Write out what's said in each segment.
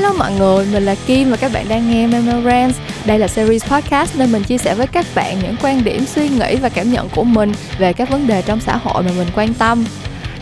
Hello mọi người, mình là Kim và các bạn đang nghe Memorams. Đây là series podcast nơi mình chia sẻ với các bạn những quan điểm, suy nghĩ và cảm nhận của mình về các vấn đề trong xã hội mà mình quan tâm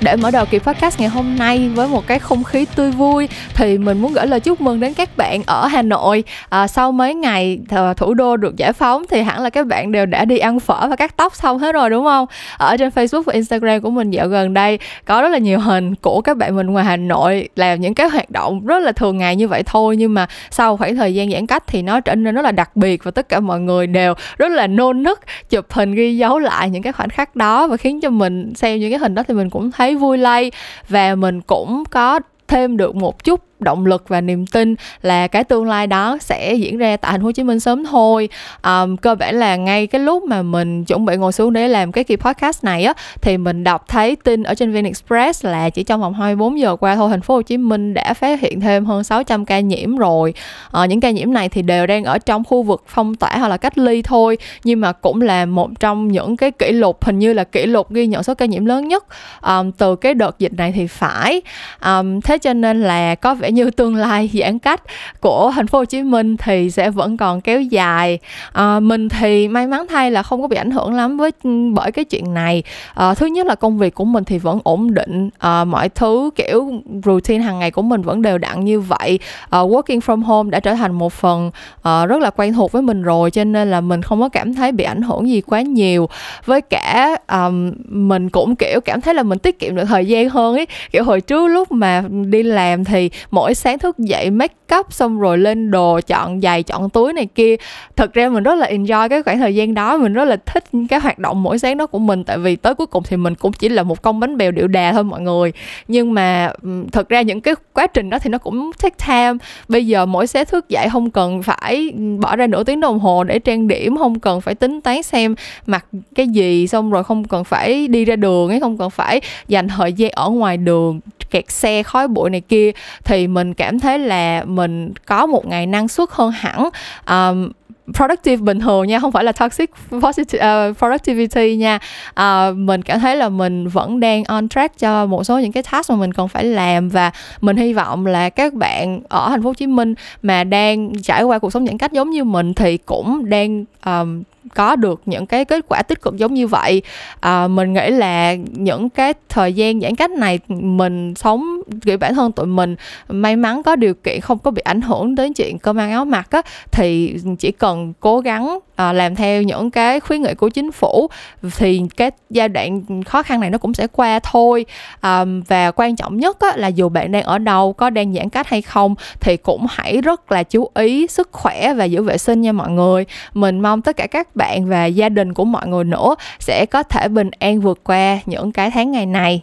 để mở đầu kỳ podcast ngày hôm nay với một cái không khí tươi vui. Thì mình muốn gửi lời chúc mừng đến các bạn ở Hà Nội. À, sau mấy ngày ờ, thủ đô được giải phóng thì hẳn là các bạn đều đã đi ăn phở và cắt tóc xong hết rồi đúng không? Ở trên Facebook và Instagram của mình dạo gần đây có rất là nhiều hình của các bạn mình ngoài Hà Nội làm những cái hoạt động rất là thường ngày như vậy thôi. Nhưng mà sau khoảng thời gian giãn cách thì nó trở nên rất là đặc biệt và tất cả mọi người đều rất là nôn nức chụp hình ghi dấu lại những cái khoảnh khắc đó và khiến cho mình xem những cái hình đó thì mình cũng thấy thấy vui lây và mình cũng có thêm được một chút động lực và niềm tin là cái tương lai đó sẽ diễn ra tại thành phố Hồ Chí Minh sớm thôi. Um, cơ bản là ngay cái lúc mà mình chuẩn bị ngồi xuống để làm cái kỳ podcast này á thì mình đọc thấy tin ở trên VN Express là chỉ trong vòng 24 giờ qua thôi thành phố Hồ Chí Minh đã phát hiện thêm hơn 600 ca nhiễm rồi. Uh, những ca nhiễm này thì đều đang ở trong khu vực phong tỏa hoặc là cách ly thôi nhưng mà cũng là một trong những cái kỷ lục hình như là kỷ lục ghi nhận số ca nhiễm lớn nhất um, từ cái đợt dịch này thì phải. Um, thế cho nên là có vẻ như tương lai giãn cách của thành phố Hồ Chí Minh thì sẽ vẫn còn kéo dài. À, mình thì may mắn thay là không có bị ảnh hưởng lắm với ừ, bởi cái chuyện này. À, thứ nhất là công việc của mình thì vẫn ổn định. À, mọi thứ kiểu routine hàng ngày của mình vẫn đều đặn như vậy. À, working from home đã trở thành một phần à, rất là quen thuộc với mình rồi cho nên là mình không có cảm thấy bị ảnh hưởng gì quá nhiều. Với cả um, mình cũng kiểu cảm thấy là mình tiết kiệm được thời gian hơn ấy. Kiểu hồi trước lúc mà đi làm thì mỗi sáng thức dậy, make up xong rồi lên đồ, chọn giày, chọn túi này kia. Thật ra mình rất là enjoy cái khoảng thời gian đó, mình rất là thích cái hoạt động mỗi sáng đó của mình. Tại vì tới cuối cùng thì mình cũng chỉ là một con bánh bèo điệu đà thôi mọi người. Nhưng mà thật ra những cái quá trình đó thì nó cũng take time. Bây giờ mỗi sáng thức dậy không cần phải bỏ ra nửa tiếng đồng hồ để trang điểm, không cần phải tính toán xem mặc cái gì, xong rồi không cần phải đi ra đường ấy, không cần phải dành thời gian ở ngoài đường kẹt xe khói bụi này kia thì mình cảm thấy là mình có một ngày năng suất hơn hẳn. Um, productive bình thường nha không phải là toxic positive, uh, productivity nha. Uh, mình cảm thấy là mình vẫn đang on track cho một số những cái task mà mình cần phải làm và mình hy vọng là các bạn ở thành phố Hồ Chí Minh mà đang trải qua cuộc sống giãn cách giống như mình thì cũng đang um, có được những cái kết quả tích cực giống như vậy. À, mình nghĩ là những cái thời gian giãn cách này mình sống kiểu bản thân tụi mình may mắn có điều kiện không có bị ảnh hưởng đến chuyện cơm ăn áo mặc á thì chỉ cần cố gắng à, làm theo những cái khuyến nghị của chính phủ thì cái giai đoạn khó khăn này nó cũng sẽ qua thôi. À, và quan trọng nhất á, là dù bạn đang ở đâu có đang giãn cách hay không thì cũng hãy rất là chú ý sức khỏe và giữ vệ sinh nha mọi người. Mình mong tất cả các bạn và gia đình của mọi người nữa sẽ có thể bình an vượt qua những cái tháng ngày này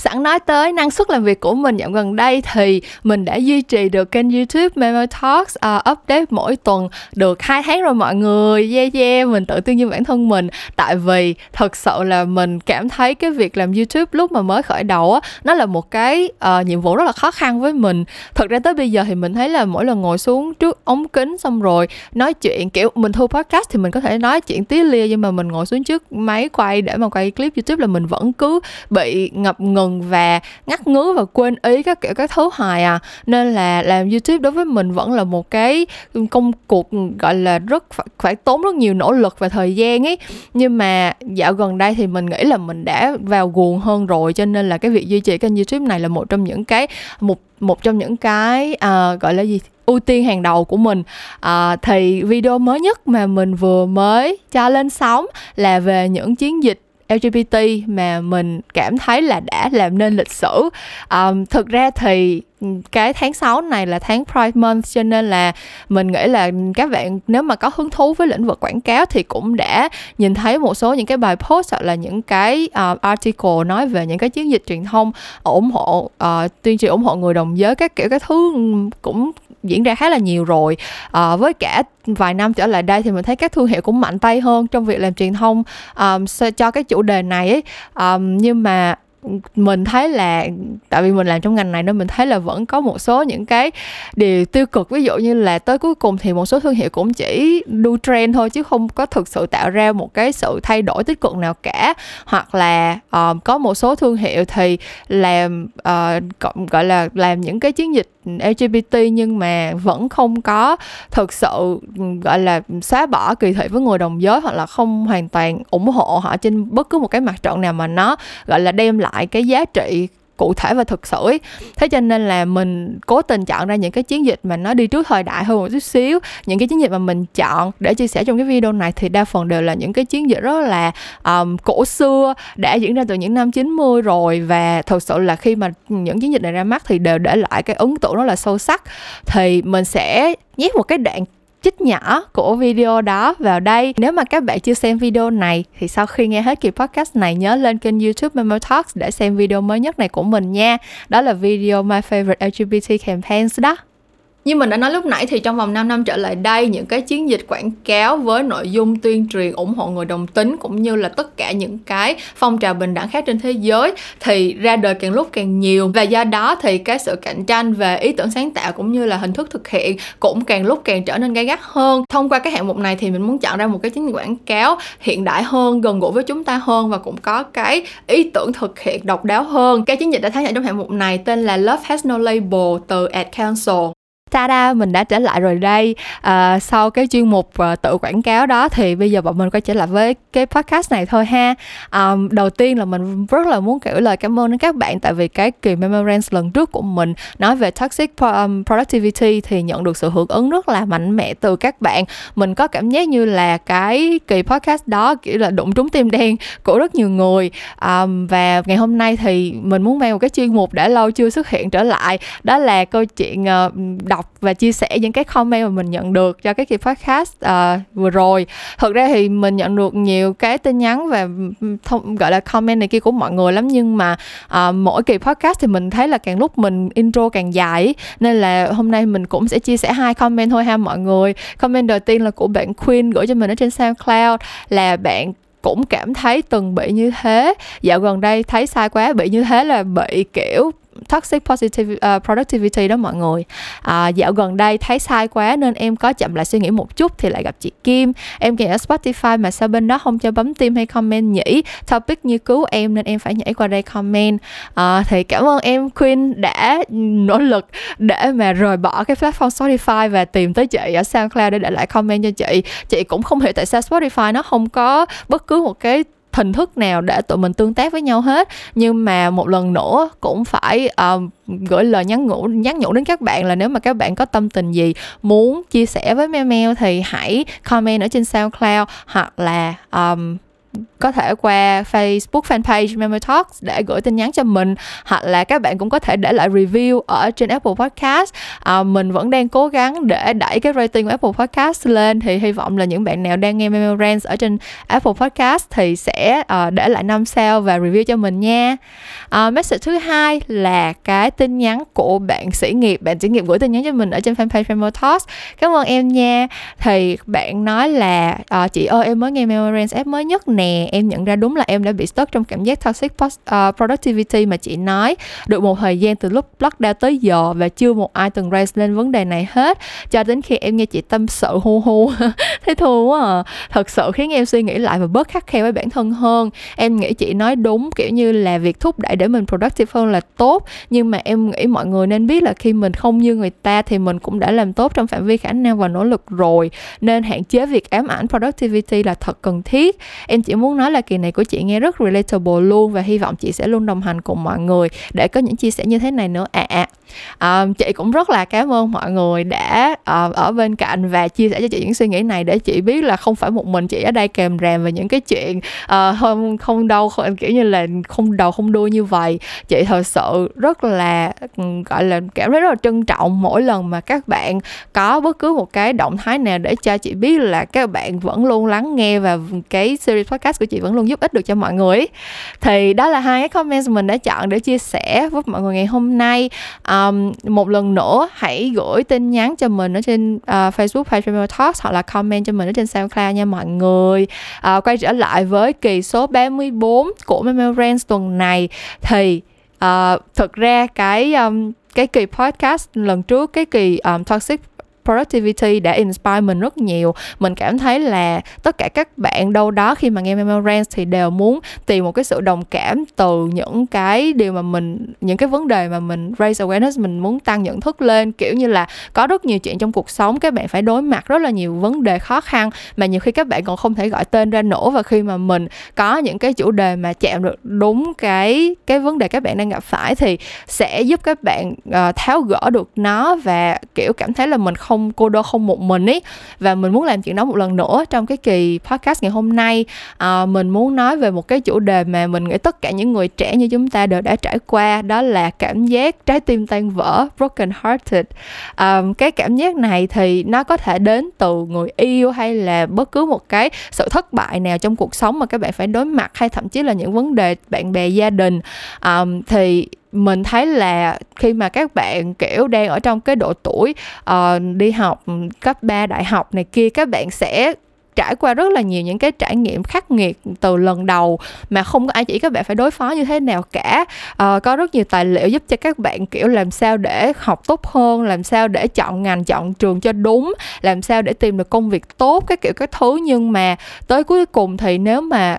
sẵn nói tới năng suất làm việc của mình dạo gần đây thì mình đã duy trì được kênh youtube Memo Talks uh, update mỗi tuần được hai tháng rồi mọi người. Yeah yeah mình tự tin như bản thân mình. Tại vì thật sự là mình cảm thấy cái việc làm youtube lúc mà mới khởi đầu á nó là một cái uh, nhiệm vụ rất là khó khăn với mình. Thật ra tới bây giờ thì mình thấy là mỗi lần ngồi xuống trước ống kính xong rồi nói chuyện kiểu mình thu podcast thì mình có thể nói chuyện tí lia nhưng mà mình ngồi xuống trước máy quay để mà quay clip youtube là mình vẫn cứ bị ngập ngừng ngừng và ngắt ngứ và quên ý các kiểu các thứ hoài à. Nên là làm youtube đối với mình vẫn là một cái công cuộc gọi là rất phải, phải tốn rất nhiều nỗ lực và thời gian ấy. Nhưng mà dạo gần đây thì mình nghĩ là mình đã vào guồng hơn rồi cho nên là cái việc duy trì kênh youtube này là một trong những cái một một trong những cái uh, gọi là gì ưu tiên hàng đầu của mình. À, thì video mới nhất mà mình vừa mới cho lên sóng là về những chiến dịch LGBT mà mình cảm thấy là đã làm nên lịch sử. Um, thực ra thì cái tháng 6 này là tháng Pride Month cho nên là mình nghĩ là các bạn nếu mà có hứng thú với lĩnh vực quảng cáo thì cũng đã nhìn thấy một số những cái bài post hoặc là những cái uh, article nói về những cái chiến dịch truyền thông ủng hộ uh, tuyên truyền ủng hộ người đồng giới các kiểu các thứ cũng diễn ra khá là nhiều rồi à, với cả vài năm trở lại đây thì mình thấy các thương hiệu cũng mạnh tay hơn trong việc làm truyền thông um, cho cái chủ đề này ấy. Um, nhưng mà mình thấy là tại vì mình làm trong ngành này nên mình thấy là vẫn có một số những cái điều tiêu cực. Ví dụ như là tới cuối cùng thì một số thương hiệu cũng chỉ đu trend thôi chứ không có thực sự tạo ra một cái sự thay đổi tích cực nào cả. Hoặc là uh, có một số thương hiệu thì làm uh, gọi là làm những cái chiến dịch LGBT nhưng mà vẫn không có thực sự ừ, gọi là xóa bỏ kỳ thị với người đồng giới hoặc là không hoàn toàn ủng hộ họ trên bất cứ một cái mặt trận nào mà nó gọi là đem lại cái giá trị cụ thể và thực sự ấy. thế cho nên là mình cố tình chọn ra những cái chiến dịch mà nó đi trước thời đại hơn một chút xíu. Những cái chiến dịch mà mình chọn để chia sẻ trong cái video này thì đa phần đều là những cái chiến dịch rất là um, cổ xưa đã diễn ra từ những năm 90 rồi. Và thực sự là khi mà những chiến dịch này ra mắt thì đều để lại cái ấn tượng rất là sâu sắc. Thì mình sẽ nhét một cái đoạn chích nhỏ của video đó vào đây. Nếu mà các bạn chưa xem video này, thì sau khi nghe hết kỳ podcast này, nhớ lên kênh YouTube Memo Talks để xem video mới nhất này của mình nha. Đó là video My Favorite LGBT Campaigns đó. Như mình đã nói lúc nãy thì trong vòng 5 năm trở lại đây những cái chiến dịch quảng cáo với nội dung tuyên truyền ủng hộ người đồng tính cũng như là tất cả những cái phong trào bình đẳng khác trên thế giới thì ra đời càng lúc càng nhiều và do đó thì cái sự cạnh tranh về ý tưởng sáng tạo cũng như là hình thức thực hiện cũng càng lúc càng trở nên gay gắt hơn. Thông qua cái hạng mục này thì mình muốn chọn ra một cái chiến dịch quảng cáo hiện đại hơn, gần gũi với chúng ta hơn và cũng có cái ý tưởng thực hiện độc đáo hơn. Cái chiến dịch đã tham gia trong hạng mục này tên là Love Has No Label từ Ad Council ta-da mình đã trở lại rồi đây. À, sau cái chuyên mục uh, tự quảng cáo đó thì bây giờ bọn mình quay trở lại với cái podcast này thôi ha. À, đầu tiên là mình rất là muốn gửi lời cảm ơn đến các bạn tại vì cái kỳ memorance lần trước của mình nói về toxic productivity thì nhận được sự hưởng ứng rất là mạnh mẽ từ các bạn. Mình có cảm giác như là cái kỳ podcast đó kiểu là đụng trúng tim đen của rất nhiều người. À, và ngày hôm nay thì mình muốn mang một cái chuyên mục đã lâu chưa xuất hiện trở lại. Đó là câu chuyện uh, đọc đọc và chia sẻ những cái comment mà mình nhận được cho cái kỳ podcast uh, vừa rồi. Thực ra thì mình nhận được nhiều cái tin nhắn và ừ, ừ, thông, gọi là comment này kia của mọi người lắm. Nhưng mà uh, mỗi kỳ podcast thì mình thấy là càng lúc mình intro càng dài nên là hôm nay mình cũng sẽ chia sẻ hai comment thôi ha mọi người. Comment đầu tiên là của bạn Queen gửi cho mình ở trên SoundCloud là bạn cũng cảm thấy từng bị như thế. Dạo gần đây thấy sai quá bị như thế là bị kiểu toxic positive uh, à, productivity đó mọi người. À, dạo gần đây thấy sai quá nên em có chậm lại suy nghĩ một chút thì lại gặp chị Kim. Em kể ở Spotify mà sao bên đó không cho bấm tim hay comment nhỉ? Topic như cứu em nên em phải nhảy qua đây comment. À, thì cảm ơn em Queen đã nỗ lực để mà rời bỏ cái platform Spotify và tìm tới chị ở SoundCloud để để lại comment cho chị. Chị cũng không hiểu tại sao Spotify nó không có bất cứ một cái hình thức nào để tụi mình tương tác với nhau hết. Nhưng mà một lần nữa cũng phải um, gửi lời nhắn nhủ nhắn nhủ đến các bạn là nếu mà các bạn có tâm tình gì muốn chia sẻ với Meo Meo thì hãy comment ở trên SoundCloud hoặc là um, có thể qua Facebook fanpage Memo Talks để gửi tin nhắn cho mình hoặc là các bạn cũng có thể để lại review ở trên Apple Podcast. À, mình vẫn đang cố gắng để đẩy cái rating của Apple Podcast lên thì hy vọng là những bạn nào đang nghe Memo Rants ở trên Apple Podcast thì sẽ uh, để lại năm sao và review cho mình nha. Uh, message thứ hai là cái tin nhắn của bạn sĩ nghiệp bạn sĩ nghiệp gửi tin nhắn cho mình ở trên fanpage Memo Talks. Cảm ơn em nha. Thì bạn nói là uh, chị ơi em mới nghe Memo Rants app mới nhất nè em nhận ra đúng là em đã bị stuck trong cảm giác toxic post, uh, ờ, productivity mà chị nói. Được một thời gian từ lúc lockdown tới giờ và chưa một ai từng raise lên vấn đề này hết. Cho đến khi em nghe chị tâm sự hu hu thấy thua quá à. Thật sự khiến em suy nghĩ lại và bớt khắc khe với bản thân hơn. Em nghĩ chị nói đúng kiểu như là việc thúc đẩy để mình productive hơn là tốt. Nhưng mà em nghĩ mọi người nên biết là khi mình không như người ta thì mình cũng đã làm tốt trong phạm vi khả năng và nỗ lực rồi. Nên hạn chế việc ám ảnh productivity là thật cần thiết. Em chỉ muốn nói là kỳ này của chị nghe rất relatable luôn và hy vọng chị sẽ luôn đồng hành cùng mọi người để có những chia sẻ như thế này nữa. À à. Um, chị cũng rất là cảm ơn mọi người đã uh, ở bên cạnh và chia sẻ cho chị những suy nghĩ này để chị biết là không phải một mình chị ở đây kèm rèm về những cái chuyện uh, không không đâu không, kiểu như là không đầu không đuôi như vậy. Chị thật sự rất là ừ, gọi là cảm thấy rất là trân trọng mỗi lần mà các bạn có bất cứ một cái động thái nào để cho chị biết là các bạn vẫn luôn lắng nghe và cái series podcast của chị vẫn luôn giúp ích được cho mọi người thì đó là hai cái comment mình đã chọn để chia sẻ với mọi người ngày hôm nay. Um, một lần nữa hãy gửi tin nhắn cho mình ở trên uh, Facebook page Talks hoặc là comment cho mình ở trên SoundCloud nha mọi người. Uh, quay trở lại với kỳ số 34 của Memorance tuần này. Thì uh, thực ra cái um, cái kỳ podcast lần trước cái kỳ um, toxic productivity đã inspire mình rất nhiều. Mình cảm thấy là tất cả các bạn đâu đó khi mà nghe Memorance thì đều muốn tìm một cái sự đồng cảm từ những cái điều mà mình những cái vấn đề mà mình raise awareness mình muốn tăng nhận thức lên. Kiểu như là có rất nhiều chuyện trong cuộc sống các bạn phải đối mặt rất là nhiều vấn đề khó khăn mà nhiều khi các bạn còn không thể gọi tên ra nổ và khi mà mình có những cái chủ đề mà chạm được đúng cái cái vấn đề các bạn đang gặp phải thì sẽ giúp các bạn uh, tháo gỡ được nó. Và kiểu cảm thấy là mình không không cô đơn không một mình ấy và mình muốn làm chuyện đó một lần nữa trong cái kỳ podcast ngày hôm nay. À, mình muốn nói về một cái chủ đề mà mình nghĩ tất cả những người trẻ như chúng ta đều đã trải qua đó là cảm giác trái tim tan vỡ broken hearted. À, cái cảm giác này thì nó có thể đến từ người yêu hay là bất cứ một cái sự thất bại nào trong cuộc sống mà các bạn phải đối mặt hay thậm chí là những vấn đề bạn bè gia đình. À, thì mình thấy là khi mà các bạn kiểu đang ở trong cái độ tuổi uh, đi học ừ, cấp 3 đại học này kia các bạn sẽ trải qua rất là nhiều những cái trải nghiệm khắc nghiệt từ lần đầu mà không có ai chỉ các bạn phải đối phó như thế nào cả. À, có rất nhiều tài liệu giúp cho các bạn kiểu làm sao để học tốt hơn làm sao để chọn ngành chọn trường cho đúng làm sao để tìm được công việc tốt cái kiểu các thứ. Nhưng mà tới cuối cùng thì nếu mà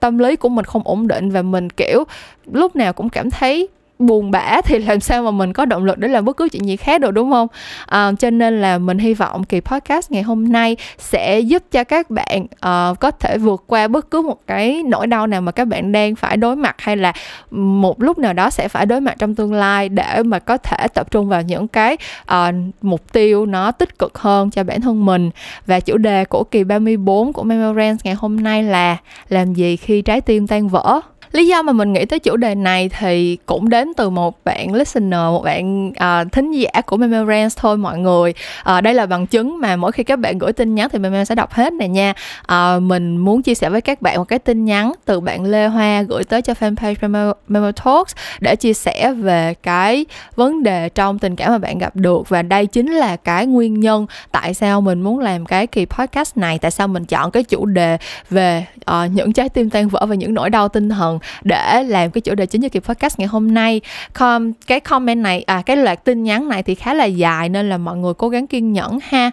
tâm lý của mình không ổn định và mình, kiểu, lúc nào cũng cảm thấy buồn bã thì làm sao mà mình có động lực để làm bất cứ chuyện gì khác được đúng không? À, cho nên là mình hy vọng kỳ podcast ngày hôm nay sẽ giúp cho các bạn uh, có thể vượt qua bất cứ một cái nỗi đau nào mà các bạn đang phải đối mặt hay là một lúc nào đó sẽ phải đối mặt trong tương lai để mà có thể tập trung vào những cái uh, mục tiêu nó tích cực hơn cho bản thân mình. Và chủ đề của kỳ 34 của Memorance ngày hôm nay là làm gì khi trái tim tan vỡ? Lý do mà mình nghĩ tới chủ đề này thì cũng đến từ một bạn listener một bạn uh, thính giả của Memorance thôi mọi người. Uh, đây là bằng chứng mà mỗi khi các bạn gửi tin nhắn thì Memorance sẽ đọc hết này nha. Uh, mình muốn chia sẻ với các bạn một cái tin nhắn từ bạn Lê Hoa gửi tới cho fanpage Memo, Memo Talks để chia sẻ về cái vấn đề trong tình cảm mà bạn gặp được. Và đây chính là cái nguyên nhân tại sao mình muốn làm cái kỳ podcast này tại sao mình chọn cái chủ đề về uh, những trái tim tan vỡ và những nỗi đau tinh thần để làm cái chủ đề chính cho kỳ podcast ngày hôm nay. Com, cái comment này à cái loạt tin nhắn này thì khá là dài nên là mọi người cố gắng kiên nhẫn ha.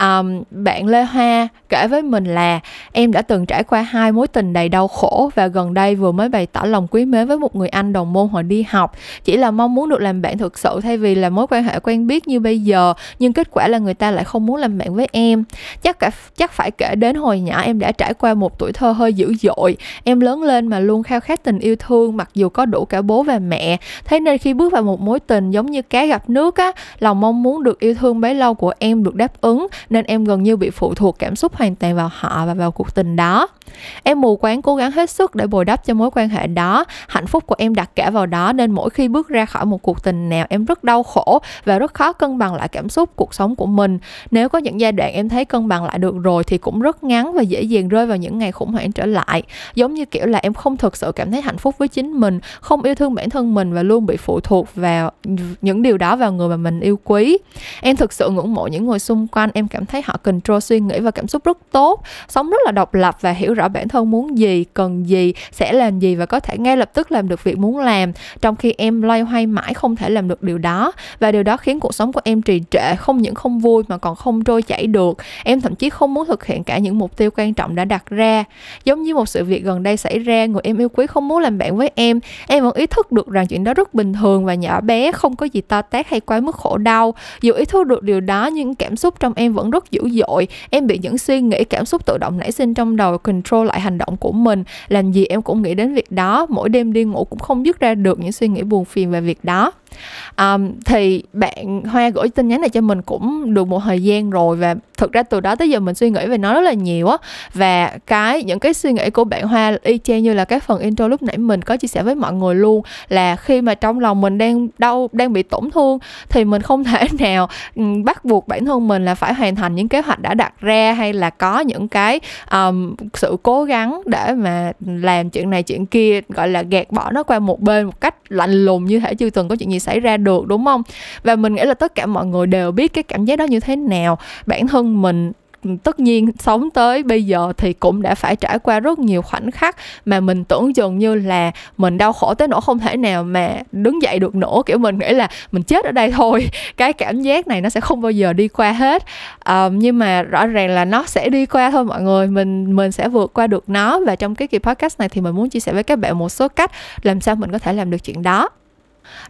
Um, bạn Lê Hoa kể với mình là em đã từng trải qua hai mối tình đầy đau khổ và gần đây vừa mới bày tỏ lòng quý mến với một người anh đồng môn hồi đi học. Chỉ là mong muốn được làm bạn thực sự thay vì là mối quan hệ quen biết như bây giờ nhưng kết quả là người ta lại không muốn làm bạn với em. Chắc cả chắc phải kể đến hồi nhỏ em đã trải qua một tuổi thơ hơi dữ dội. Em lớn lên mà luôn khao khát tình yêu thương, mặc dù có đủ cả bố và mẹ. Thế nên khi bước vào một mối tình giống như cá gặp nước á, lòng mong muốn được yêu thương bấy lâu của em được đáp ứng, nên em gần như bị phụ thuộc cảm xúc hoàn toàn vào họ và vào cuộc tình đó em mù quáng cố gắng hết sức để bồi đắp cho mối quan hệ đó. Hạnh phúc của em đặt cả vào đó nên mỗi khi bước ra khỏi một cuộc tình nào, em rất đau khổ và rất khó cân bằng lại cảm xúc, cuộc sống của mình. Nếu có những giai đoạn em thấy cân bằng lại được rồi thì cũng rất ngắn và dễ dàng rơi vào những ngày khủng hoảng trở lại. Giống như kiểu là em không thực sự cảm thấy hạnh phúc với chính mình, không yêu thương bản thân mình và luôn bị phụ thuộc vào những điều đó vào người mà mình yêu quý. Em thực sự ngưỡng mộ những người xung quanh, em cảm thấy họ control suy nghĩ và cảm xúc rất tốt, sống rất là độc lập và hiểu rõ bản thân muốn gì, cần gì, sẽ làm gì và có thể ngay lập tức làm được việc muốn làm, trong khi em loay hoay mãi không thể làm được điều đó. Và điều đó khiến cuộc sống của em trì trệ, không những không vui mà còn không trôi chảy được. Em thậm chí không muốn thực hiện cả những mục tiêu quan trọng đã đặt ra. Giống như một sự việc gần đây xảy ra, người em yêu quý không muốn làm bạn với em. Em vẫn ý thức được rằng chuyện đó rất bình thường và nhỏ bé, không có gì to tát hay quá mức khổ đau. Dù ý thức được điều đó, nhưng cảm xúc trong em vẫn rất dữ dội. Em bị những suy nghĩ, cảm xúc tự động nảy sinh trong đầu, control lại hành động của mình. Làm gì em cũng nghĩ đến việc đó, mỗi đêm đi ngủ cũng không dứt ra được những suy nghĩ buồn phiền về việc đó um, thì bạn hoa gửi tin nhắn này cho mình cũng được một thời gian rồi và thực ra từ đó tới giờ mình suy nghĩ về nó rất là nhiều á. Và cái những cái suy nghĩ của bạn hoa y chang như là cái phần intro lúc nãy mình có chia sẻ với mọi người luôn là khi mà trong lòng mình đang đau đang bị tổn thương thì mình không thể nào bắt buộc bản thân mình là phải hoàn thành những kế hoạch đã đặt ra hay là có những cái um, sự cố gắng để mà làm chuyện này chuyện kia gọi là gạt bỏ nó qua một bên một cách lạnh lùng như thể chưa từng có chuyện gì gì xảy ra được đúng không? Và mình nghĩ là tất cả mọi người đều biết cái cảm giác đó như thế nào. Bản thân mình ừ, tất nhiên sống tới bây giờ thì cũng đã phải trải qua rất nhiều khoảnh khắc mà mình tưởng chừng như là mình đau khổ tới nỗi không thể nào mà đứng dậy được nữa. Kiểu mình nghĩ là mình chết ở đây thôi. Cái cảm giác này nó sẽ không bao giờ đi qua hết. Uh, nhưng mà rõ ràng là nó sẽ đi qua thôi mọi người. Mình mình sẽ vượt qua được nó. Và trong cái kỳ podcast này thì mình muốn chia sẻ với các bạn một số cách làm sao mình có thể làm được chuyện đó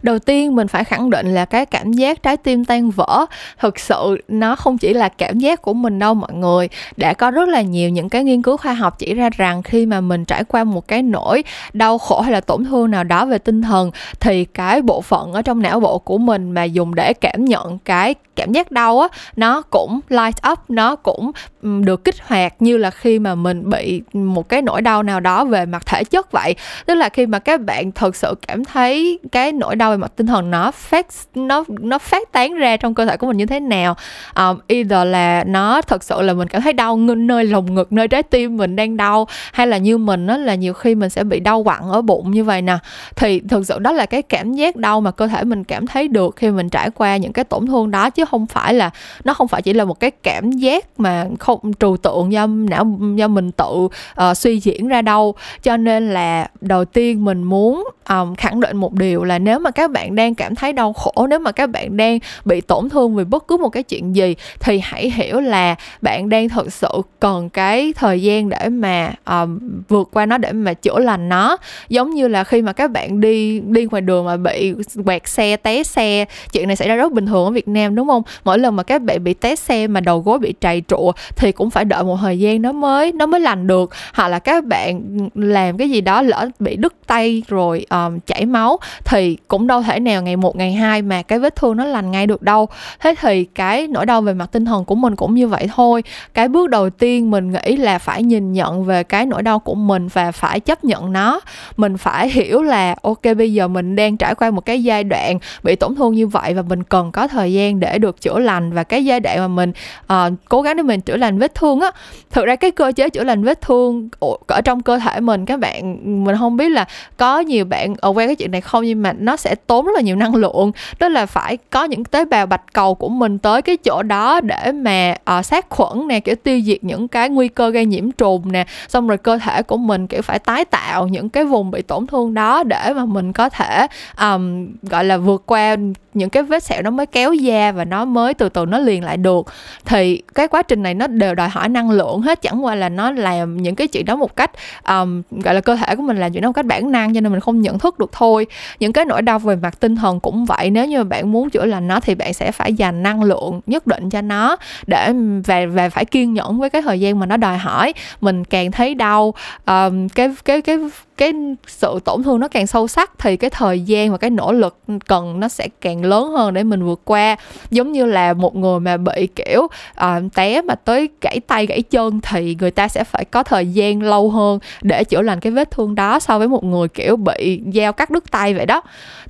đầu tiên, mình phải khẳng định là cái cảm giác trái tim tan vỡ. Thực sự, nó không chỉ là cảm giác của mình đâu mọi người. Đã có rất là nhiều những cái nghiên cứu khoa học chỉ ra rằng khi mà mình trải qua một cái nỗi đau khổ hay là tổn thương nào đó về tinh thần, thì cái bộ phận ở trong não bộ của mình mà dùng để cảm nhận cái cảm giác đau á, nó cũng light up, nó cũng được kích hoạt như là khi mà mình bị một cái nỗi đau nào đó về mặt thể chất vậy. Tức là khi mà các bạn thực sự cảm thấy cái nỗi đau về mặt tinh thần nó phát nó nó phát tán ra trong cơ thể của mình như thế nào. Um, either là nó thật sự là mình cảm thấy đau nơi lồng ngực nơi trái tim mình đang đau hay là như mình đó là nhiều khi mình sẽ bị đau quặn ở bụng như vậy nè. Thì thực sự đó là cái cảm giác đau mà cơ thể mình cảm thấy được khi mình trải qua những cái tổn thương đó chứ không phải là nó không phải chỉ là một cái cảm giác mà không trừu tượng do não do mình tự uh, suy diễn ra đâu. Cho nên là đầu tiên mình muốn um, khẳng định một điều là nếu nếu mà các bạn đang cảm thấy đau khổ nếu mà các bạn đang bị tổn thương vì bất cứ một cái chuyện gì thì hãy hiểu là bạn đang thực sự cần cái thời gian để mà um, vượt qua nó để mà chữa lành nó. Giống như là khi mà các bạn đi đi ngoài đường mà bị quẹt xe té xe chuyện này xảy ra rất bình thường ở Việt Nam đúng không? Mỗi lần mà các bạn bị té xe mà đầu gối bị trầy trụa thì cũng phải đợi một thời gian nó mới nó mới lành được. Hoặc là các bạn làm cái gì đó lỡ bị đứt tay rồi um, chảy máu thì cũng đâu thể nào ngày một ngày hai mà cái vết thương nó lành ngay được đâu. Thế thì cái nỗi đau về mặt tinh thần của mình cũng như vậy thôi. Cái bước đầu tiên mình nghĩ là phải nhìn nhận về cái nỗi đau của mình và phải chấp nhận nó. Mình phải hiểu là ok bây giờ mình đang trải qua một cái giai đoạn bị tổn thương như vậy và mình cần có thời gian để được chữa lành và cái giai đoạn mà mình uh, cố gắng để mình chữa lành vết thương á. Thực ra cái cơ chế chữa lành vết thương ở trong cơ thể mình các bạn mình không biết là có nhiều bạn ở quen cái chuyện này không nhưng mà nó sẽ tốn rất là nhiều năng lượng. Đó là phải có những tế bào bạch cầu của mình tới cái chỗ đó để mà uh, sát khuẩn nè kiểu tiêu diệt những cái nguy cơ gây nhiễm trùng nè. Xong rồi cơ thể của mình kiểu phải tái tạo những cái vùng bị tổn thương đó để mà mình có thể um, gọi là vượt qua những cái vết sẹo nó mới kéo da và nó mới từ từ nó liền lại được. Thì cái quá trình này nó đều đòi hỏi năng lượng hết chẳng qua là nó làm những cái chuyện đó một cách um, gọi là cơ thể của mình làm chuyện đó một cách bản năng cho nên mình không nhận thức được thôi. Những cái nỗi đau về mặt tinh thần cũng vậy nếu như bạn muốn chữa lành nó thì bạn sẽ phải dành năng lượng nhất định cho nó để và và phải kiên nhẫn với cái thời gian mà nó đòi hỏi. Mình càng thấy đau um, cái cái cái cái sự tổn thương nó càng sâu sắc thì cái thời gian và cái nỗ lực cần nó sẽ càng lớn hơn để mình vượt qua. Giống như là một người mà bị kiểu uh, té mà tới gãy tay gãy chân thì người ta sẽ phải có thời gian lâu hơn để chữa lành cái vết thương đó so với một người kiểu bị dao cắt đứt tay vậy đó.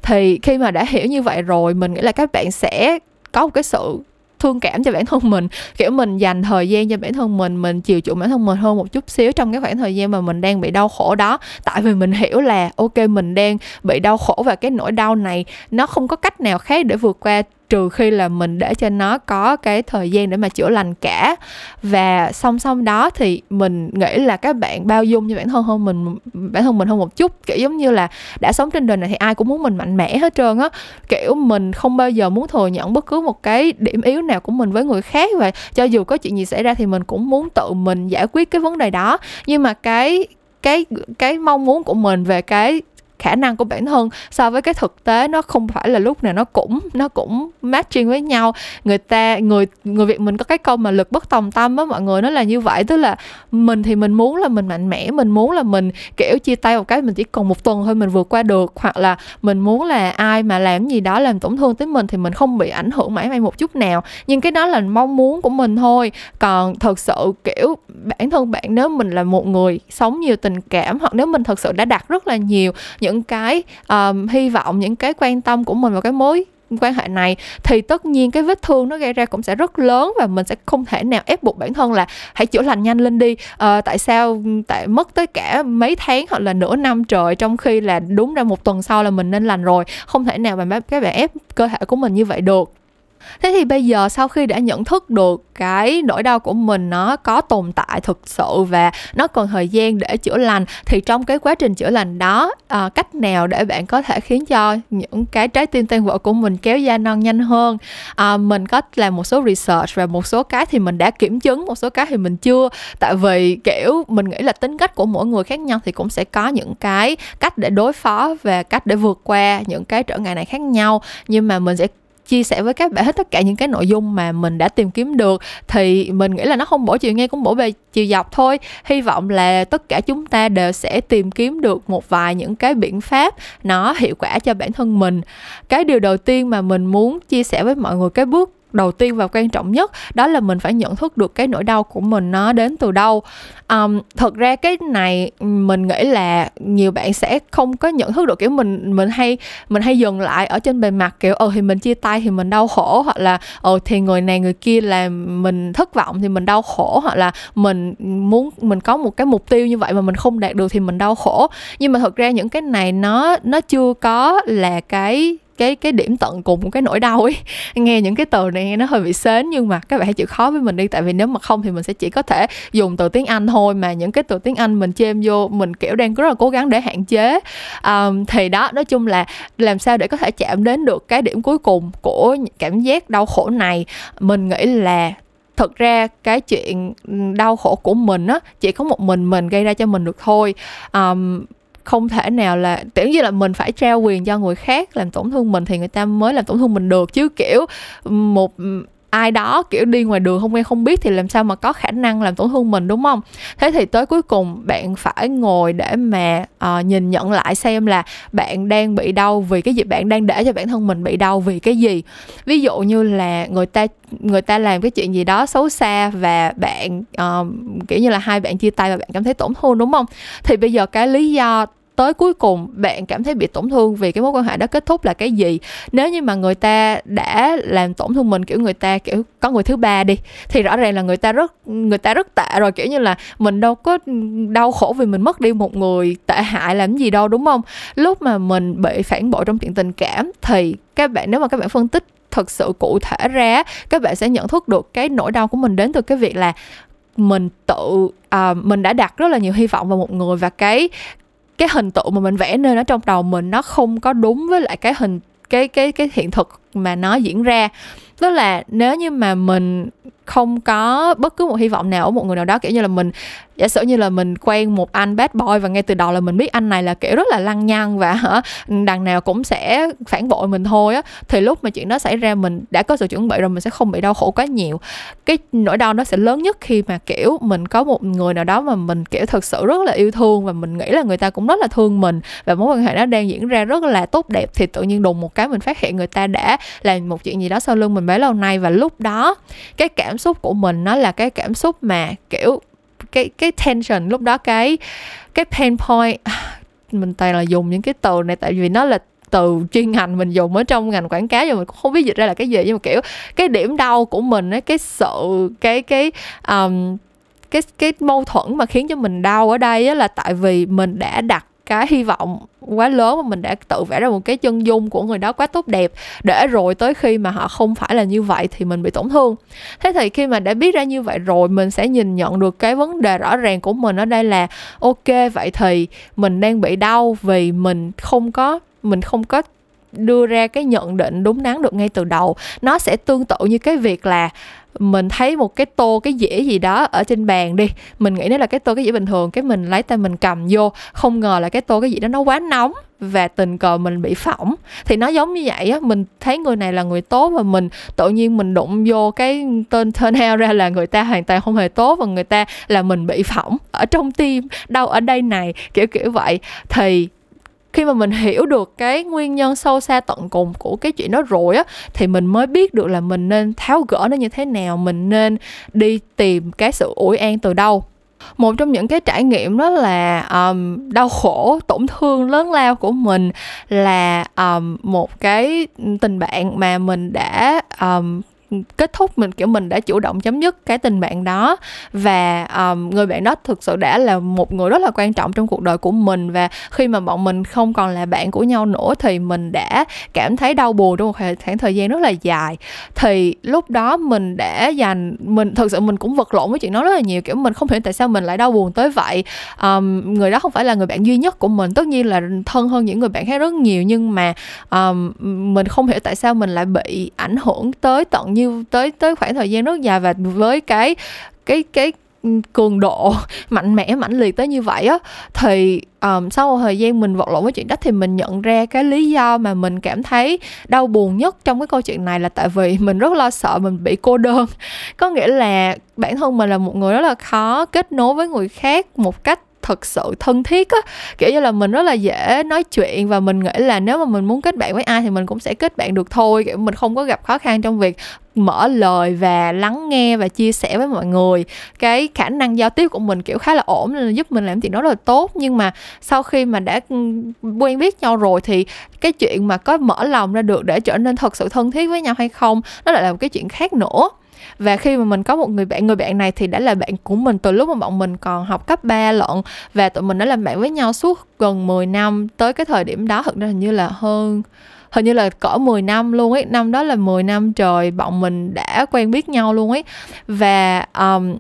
Thì khi mà đã hiểu như vậy rồi mình nghĩ là các bạn sẽ có một cái sự thương cảm cho bản thân mình. Kiểu, mình dành thời gian cho bản thân mình mình chiều chuộng bản thân mình hơn một chút xíu trong cái khoảng thời gian mà mình đang bị đau khổ đó. Tại vì mình hiểu là, ok, mình đang bị đau khổ và cái nỗi đau này nó không có cách nào khác để vượt qua trừ khi là mình để cho nó có cái thời gian để mà chữa lành cả. Và song song đó thì mình nghĩ là các bạn bao dung cho bản thân hơn mình, bản thân mình hơn một chút. Kiểu giống như là đã sống trên đời này thì ai cũng muốn mình mạnh mẽ hết trơn á. Kiểu mình không bao giờ muốn thừa nhận bất cứ một cái điểm yếu nào của mình với người khác. Và cho dù có chuyện gì xảy ra thì mình cũng muốn tự mình giải quyết cái vấn đề đó. Nhưng mà cái cái cái mong muốn của mình về cái khả năng của bản thân. So với cái thực tế, nó không phải là lúc nào nó cũng nó cũng matching với nhau. Người ta, người người việt mình có cái câu mà lực bất tòng tâm á mọi người, nó là như vậy. Tức là mình thì mình muốn là mình mạnh mẽ, mình muốn là mình, kiểu, chia tay một cái mình chỉ còn một tuần thôi mình vượt qua được. Hoặc là mình muốn là ai mà làm gì đó làm tổn thương tới mình thì mình không bị ảnh hưởng mãi mãi một chút nào. Nhưng cái đó là mong muốn của mình thôi. Còn thật sự, kiểu, bản thân bạn, nếu mình là một người sống nhiều tình cảm, hoặc nếu mình thật sự đã đặt rất là nhiều những những cái um, hy vọng những cái quan tâm của mình vào cái mối quan hệ này thì tất nhiên cái vết thương nó gây ra cũng sẽ rất lớn và mình sẽ không thể nào ép buộc bản thân là hãy chữa lành nhanh lên đi. À, tại sao tại mất tới cả mấy tháng hoặc là nửa năm trời trong khi là đúng ra một tuần sau là mình nên lành rồi. Không thể nào mà các bạn ép cơ thể của mình như vậy được thế thì bây giờ sau khi đã nhận thức được cái nỗi đau của mình nó có tồn tại thực sự và nó cần thời gian để chữa lành thì trong cái quá trình chữa lành đó à, cách nào để bạn có thể khiến cho những cái trái tim tan vỡ của mình kéo da non nhanh hơn? À, mình có làm một số research và một số cái thì mình đã kiểm chứng một số cái thì mình chưa. Tại vì kiểu mình nghĩ là tính cách của mỗi người khác nhau thì cũng sẽ có những cái cách để đối phó và cách để vượt qua những cái trở ngại này khác nhau. Nhưng mà mình sẽ chia sẻ với các bạn hết tất cả những cái nội dung mà mình đã tìm kiếm được, thì mình nghĩ là nó không bổ chiều ngay cũng bổ về chiều dọc thôi. Hy vọng là tất cả chúng ta đều sẽ tìm kiếm được một vài những cái biện pháp nó hiệu quả cho bản thân mình. Cái điều đầu tiên mà mình muốn chia sẻ với mọi người, cái bước đầu tiên và quan trọng nhất đó là mình phải nhận thức được cái nỗi đau của mình nó đến từ đâu. Um, thật ra cái này mình nghĩ là nhiều bạn sẽ không có nhận thức được kiểu mình mình hay mình hay dừng lại ở trên bề mặt kiểu ờ thì mình chia tay thì mình đau khổ hoặc là ờ thì người này người kia làm mình thất vọng thì mình đau khổ hoặc là mình muốn mình có một cái mục tiêu như vậy mà mình không đạt được thì mình đau khổ. Nhưng mà thật ra những cái này nó nó chưa có là cái cái cái điểm tận cùng của cái nỗi đau ấy. Nghe những cái từ này nó hơi bị sến nhưng mà các bạn hãy chịu khó với mình đi. Tại vì nếu mà không thì mình sẽ chỉ có thể dùng từ tiếng anh thôi mà những cái từ tiếng anh mình chêm vô mình kiểu đang rất là cố gắng để hạn chế. Um, thì đó nói chung là làm sao để có thể chạm đến được cái điểm cuối cùng của cảm giác đau khổ này. Mình nghĩ là thực ra cái chuyện đau khổ của mình á chỉ có một mình mình gây ra cho mình được thôi. Um, không thể nào là kiểu như là mình phải trao quyền cho người khác làm tổn thương mình thì người ta mới làm tổn thương mình được. Chứ kiểu một ai đó kiểu đi ngoài đường không quen không biết thì làm sao mà có khả năng làm tổn thương mình đúng không? Thế thì tới cuối cùng bạn phải ngồi để mà uh, nhìn nhận lại xem là bạn đang bị đau vì cái gì bạn đang để cho bản thân mình bị đau vì cái gì. Ví dụ như là người ta người ta làm cái chuyện gì đó xấu xa và bạn uh, kiểu như là hai bạn chia tay và bạn cảm thấy tổn thương đúng không? Thì bây giờ cái lý do tới cuối cùng bạn cảm thấy bị tổn thương vì cái mối quan hệ đó kết thúc là cái gì? Nếu như mà người ta đã làm tổn thương mình kiểu người ta kiểu có người thứ ba đi thì rõ ràng là người ta rất người ta rất tệ rồi kiểu như là mình đâu có đau khổ vì mình mất đi một người tệ hại làm gì đâu đúng không? Lúc mà mình bị phản bội trong chuyện tình cảm thì các bạn nếu mà các bạn phân tích thật sự cụ thể ra các bạn sẽ nhận thức được cái nỗi đau của mình đến từ cái việc là mình tự uh, mình đã đặt rất là nhiều hy vọng vào một người và cái cái hình tượng mà mình vẽ nên ở trong đầu mình nó không có đúng với lại cái hình, cái cái cái hiện thực mà nó diễn ra. Tức là nếu như mà mình không có bất cứ một hy vọng nào ở một người nào đó, kiểu như là mình, giả sử như là mình quen một anh bad boy và ngay từ đầu là mình biết anh này là, kiểu, rất là lăng nhăng và, hả, đằng nào cũng sẽ phản bội mình thôi á, thì lúc mà chuyện đó xảy ra mình đã có sự chuẩn bị rồi, mình sẽ không bị đau khổ quá nhiều. Cái nỗi đau nó sẽ lớn nhất khi mà, kiểu, mình có một người nào đó mà mình, kiểu thực sự rất là yêu thương và mình nghĩ là người ta cũng rất là thương mình và mối quan hệ nó đang diễn ra rất là tốt đẹp, thì tự nhiên đùng một cái mình phát hiện người ta đã làm một chuyện gì đó sau lưng mình bấy lâu nay và lúc đó cái cảm xúc của mình nó là cái cảm xúc mà kiểu cái cái tension lúc đó cái cái pain point. Mình toàn là dùng những cái từ này tại vì nó là từ chuyên ngành mình dùng ở trong ngành quảng cáo rồi mình cũng không biết dịch ra là cái gì. Nhưng mà kiểu cái điểm đau của mình ấy cái sự cái cái um, cái cái mâu thuẫn mà khiến cho mình đau ở đây á là tại vì mình đã đặt cái hy vọng quá lớn mà mình đã tự vẽ ra một cái chân dung của người đó quá tốt đẹp để rồi tới khi mà họ không phải là như vậy thì mình bị tổn thương. Thế thì khi mà đã biết ra như vậy rồi, mình sẽ nhìn nhận được cái vấn đề rõ ràng của mình ở đây là, ok, vậy thì mình đang bị đau vì mình không có, mình không có đưa ra cái nhận định đúng đắn được ngay từ đầu. Nó sẽ tương tự như cái việc là mình thấy một cái tô, cái dĩa gì đó ở trên bàn đi, mình nghĩ nó là cái tô, cái dĩa bình thường, cái mình lấy tay mình cầm vô, không ngờ là cái tô, cái dĩa đó nó quá nóng và tình cờ mình bị phỏng. Thì nó giống như vậy á, mình thấy người này là người tốt và mình tự nhiên mình đụng vô cái tên turn out ra là người ta hoàn toàn không hề tốt và người ta là mình bị phỏng ở trong tim đâu ở đây này, kiểu kiểu vậy. Thì khi mà mình hiểu được cái nguyên nhân sâu xa tận cùng của cái chuyện đó rồi á thì mình mới biết được là mình nên tháo gỡ nó như thế nào mình nên đi tìm cái sự ủi an từ đâu. Một trong những cái trải nghiệm đó là um, đau khổ tổn thương lớn lao của mình là um, một cái tình bạn mà mình đã um, kết thúc mình kiểu mình đã chủ động chấm dứt cái tình bạn đó. Và um, người bạn đó thực sự đã là một người rất là quan trọng trong cuộc đời của mình. Và khi mà bọn mình không còn là bạn của nhau nữa thì mình đã cảm thấy đau buồn trong một khoảng thời gian rất là dài. Thì lúc đó mình đã dành mình thực sự mình cũng vật lộn với chuyện đó rất là nhiều. Kiểu mình không hiểu tại sao mình lại đau buồn tới vậy. Um, người đó không phải là người bạn duy nhất của mình tất nhiên là thân hơn những người bạn khác rất nhiều. Nhưng mà um, mình không hiểu tại sao mình lại bị ảnh hưởng tới tận như tới tới khoảng thời gian rất dài và với cái cái cái cường độ mạnh mẽ mãnh liệt tới như vậy á thì um, sau một thời gian mình vật lộn với chuyện đó thì mình nhận ra cái lý do mà mình cảm thấy đau buồn nhất trong cái câu chuyện này là tại vì mình rất lo sợ mình bị cô đơn. Có nghĩa là bản thân mình là một người rất là khó kết nối với người khác một cách thật sự thân thiết á. Kiểu như là mình rất là dễ nói chuyện và mình nghĩ là nếu mà mình muốn kết bạn với ai thì mình cũng sẽ kết bạn được thôi. Kiểu mình không có gặp khó khăn trong việc mở lời và lắng nghe và chia sẻ với mọi người. Cái khả năng giao tiếp của mình, kiểu, khá là ổn nên là giúp mình làm chuyện đó rất là tốt. Nhưng mà sau khi mà đã ừ, quen biết nhau rồi thì cái chuyện mà có mở lòng ra được để trở nên thật sự thân thiết với nhau hay không, nó lại là một cái chuyện khác nữa và khi mà mình có một người bạn người bạn này thì đã là bạn của mình từ lúc mà bọn mình còn học cấp 3 lận. Và tụi mình đã làm bạn với nhau suốt gần 10 năm. Tới cái thời điểm đó thực ra hình như là hơn hình như là cỡ 10 năm luôn ấy. Năm đó là 10 năm trời bọn mình đã quen biết nhau luôn ấy. Và um,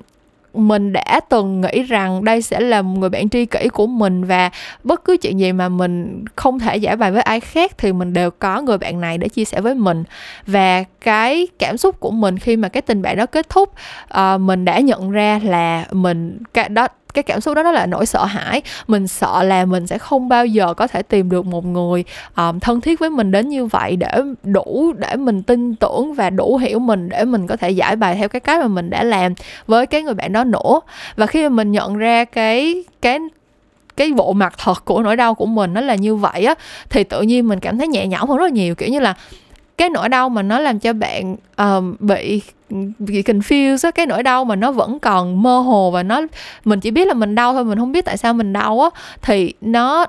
mình đã từng nghĩ rằng đây sẽ là người bạn tri kỷ của mình và bất cứ chuyện gì mà mình không thể giải bày với ai khác thì mình đều có người bạn này để chia sẻ với mình. Và cái cảm xúc của mình khi mà cái tình bạn đó kết thúc uh, mình đã nhận ra là mình cái đó cái cảm xúc đó đó là nỗi sợ hãi. Mình sợ là mình sẽ không bao giờ có thể tìm được một người um, thân thiết với mình đến như vậy để đủ để mình tin tưởng và đủ hiểu mình để mình có thể giải bài theo cái cách mà mình đã làm với cái người bạn đó nữa. Và khi mà mình nhận ra cái cái cái bộ mặt thật của nỗi đau của mình nó là như vậy á thì tự nhiên mình cảm thấy nhẹ nhõm hơn rất là nhiều. Kiểu như là cái nỗi đau mà nó làm cho bạn um, bị bị confused á cái nỗi đau mà nó vẫn còn mơ hồ và nó mình chỉ biết là mình đau thôi mình không biết tại sao mình đau á thì nó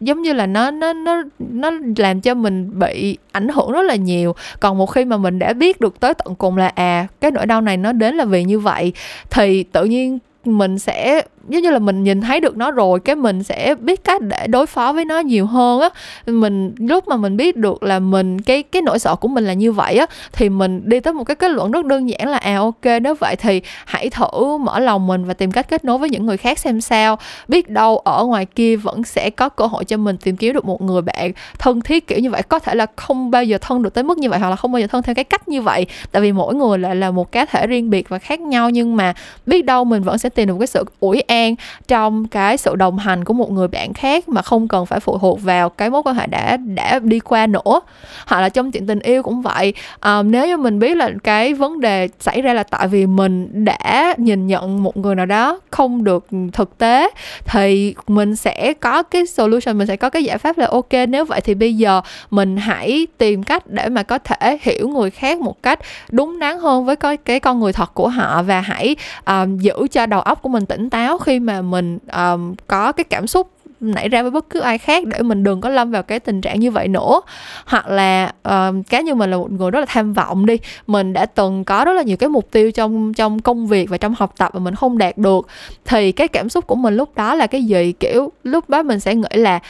giống như là nó nó nó nó làm cho mình bị ảnh hưởng rất là nhiều. Còn một khi mà mình đã biết được tới tận cùng là à cái nỗi đau này nó đến là vì như vậy thì tự nhiên mình sẽ giống như là mình nhìn thấy được nó rồi, cái mình sẽ biết cách để đối phó với nó nhiều hơn á. Mình, lúc mà mình biết được là mình, cái cái nỗi sợ của mình là như vậy á, thì mình đi tới một cái kết luận rất đơn giản là à ok, nếu vậy thì hãy thử mở lòng mình và tìm cách kết nối với những người khác xem sao. Biết đâu ở ngoài kia vẫn sẽ có cơ hội cho mình tìm kiếm được một người bạn thân thiết, kiểu như vậy. Có thể là không bao giờ thân được tới mức như vậy, hoặc là không bao giờ thân theo cái cách như vậy, tại vì mỗi người lại là một cá thể riêng biệt và khác nhau. Nhưng mà biết đâu mình vẫn sẽ tìm được cái sự ủi an trong cái sự đồng hành của một người bạn khác mà không cần phải phụ thuộc vào cái mối quan hệ đã đã đi qua nữa. Hoặc là trong chuyện tình yêu cũng vậy. À, nếu như mình biết là cái vấn đề xảy ra là tại vì mình đã nhìn nhận một người nào đó không được thực tế thì mình sẽ có cái solution mình sẽ có cái giải pháp là ok nếu vậy thì bây giờ mình hãy tìm cách để mà có thể hiểu người khác một cách đúng đắn hơn với cái, cái con người thật của họ và hãy um, giữ cho đầu óc của mình tỉnh táo khi mà mình um, có cái cảm xúc nảy ra với bất cứ ai khác để mình đừng có lâm vào cái tình trạng như vậy nữa. Hoặc là uh, cá như mình là một người rất là tham vọng đi mình đã từng có rất là nhiều cái mục tiêu trong trong công việc và trong học tập mà mình không đạt được thì cái cảm xúc của mình lúc đó là cái gì? Kiểu lúc đó mình sẽ nghĩ là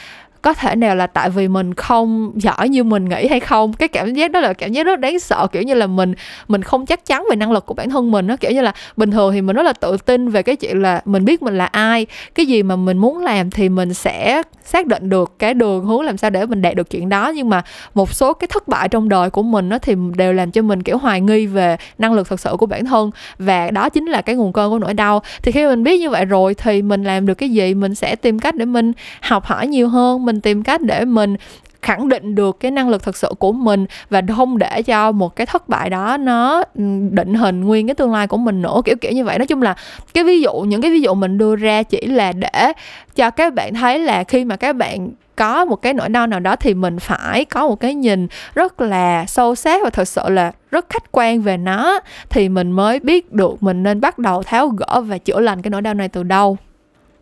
có thể nào là tại vì mình không giỏi như mình nghĩ hay không? Cái cảm giác đó là cảm giác rất đáng sợ, kiểu như là mình mình không chắc chắn về năng lực của bản thân mình nó kiểu như là bình thường thì mình rất là tự tin về cái chuyện là mình biết mình là ai. Cái gì mà mình muốn làm thì mình sẽ xác định được cái đường hướng làm sao để mình đạt được chuyện đó. Nhưng mà một số cái thất bại trong đời của mình nó thì đều làm cho mình, kiểu, hoài nghi về năng lực thật sự của bản thân. Và đó chính là cái nguồn cơn của nỗi đau. Thì khi mình biết như vậy rồi thì mình làm được cái gì? Mình sẽ tìm cách để mình học hỏi nhiều hơn, mình mình tìm cách để mình khẳng định được cái năng lực thật sự của mình và không để cho một cái thất bại đó nó ừ, định hình nguyên cái tương lai của mình nữa, kiểu kiểu như vậy. Nói chung là cái ví dụ, những cái ví dụ mình đưa ra chỉ là để cho các bạn thấy là khi mà các bạn có một cái nỗi đau nào đó thì mình phải có một cái nhìn rất là sâu sát và thật sự là rất khách quan về nó thì mình mới biết được mình nên bắt đầu tháo gỡ và chữa lành cái nỗi đau này từ đâu.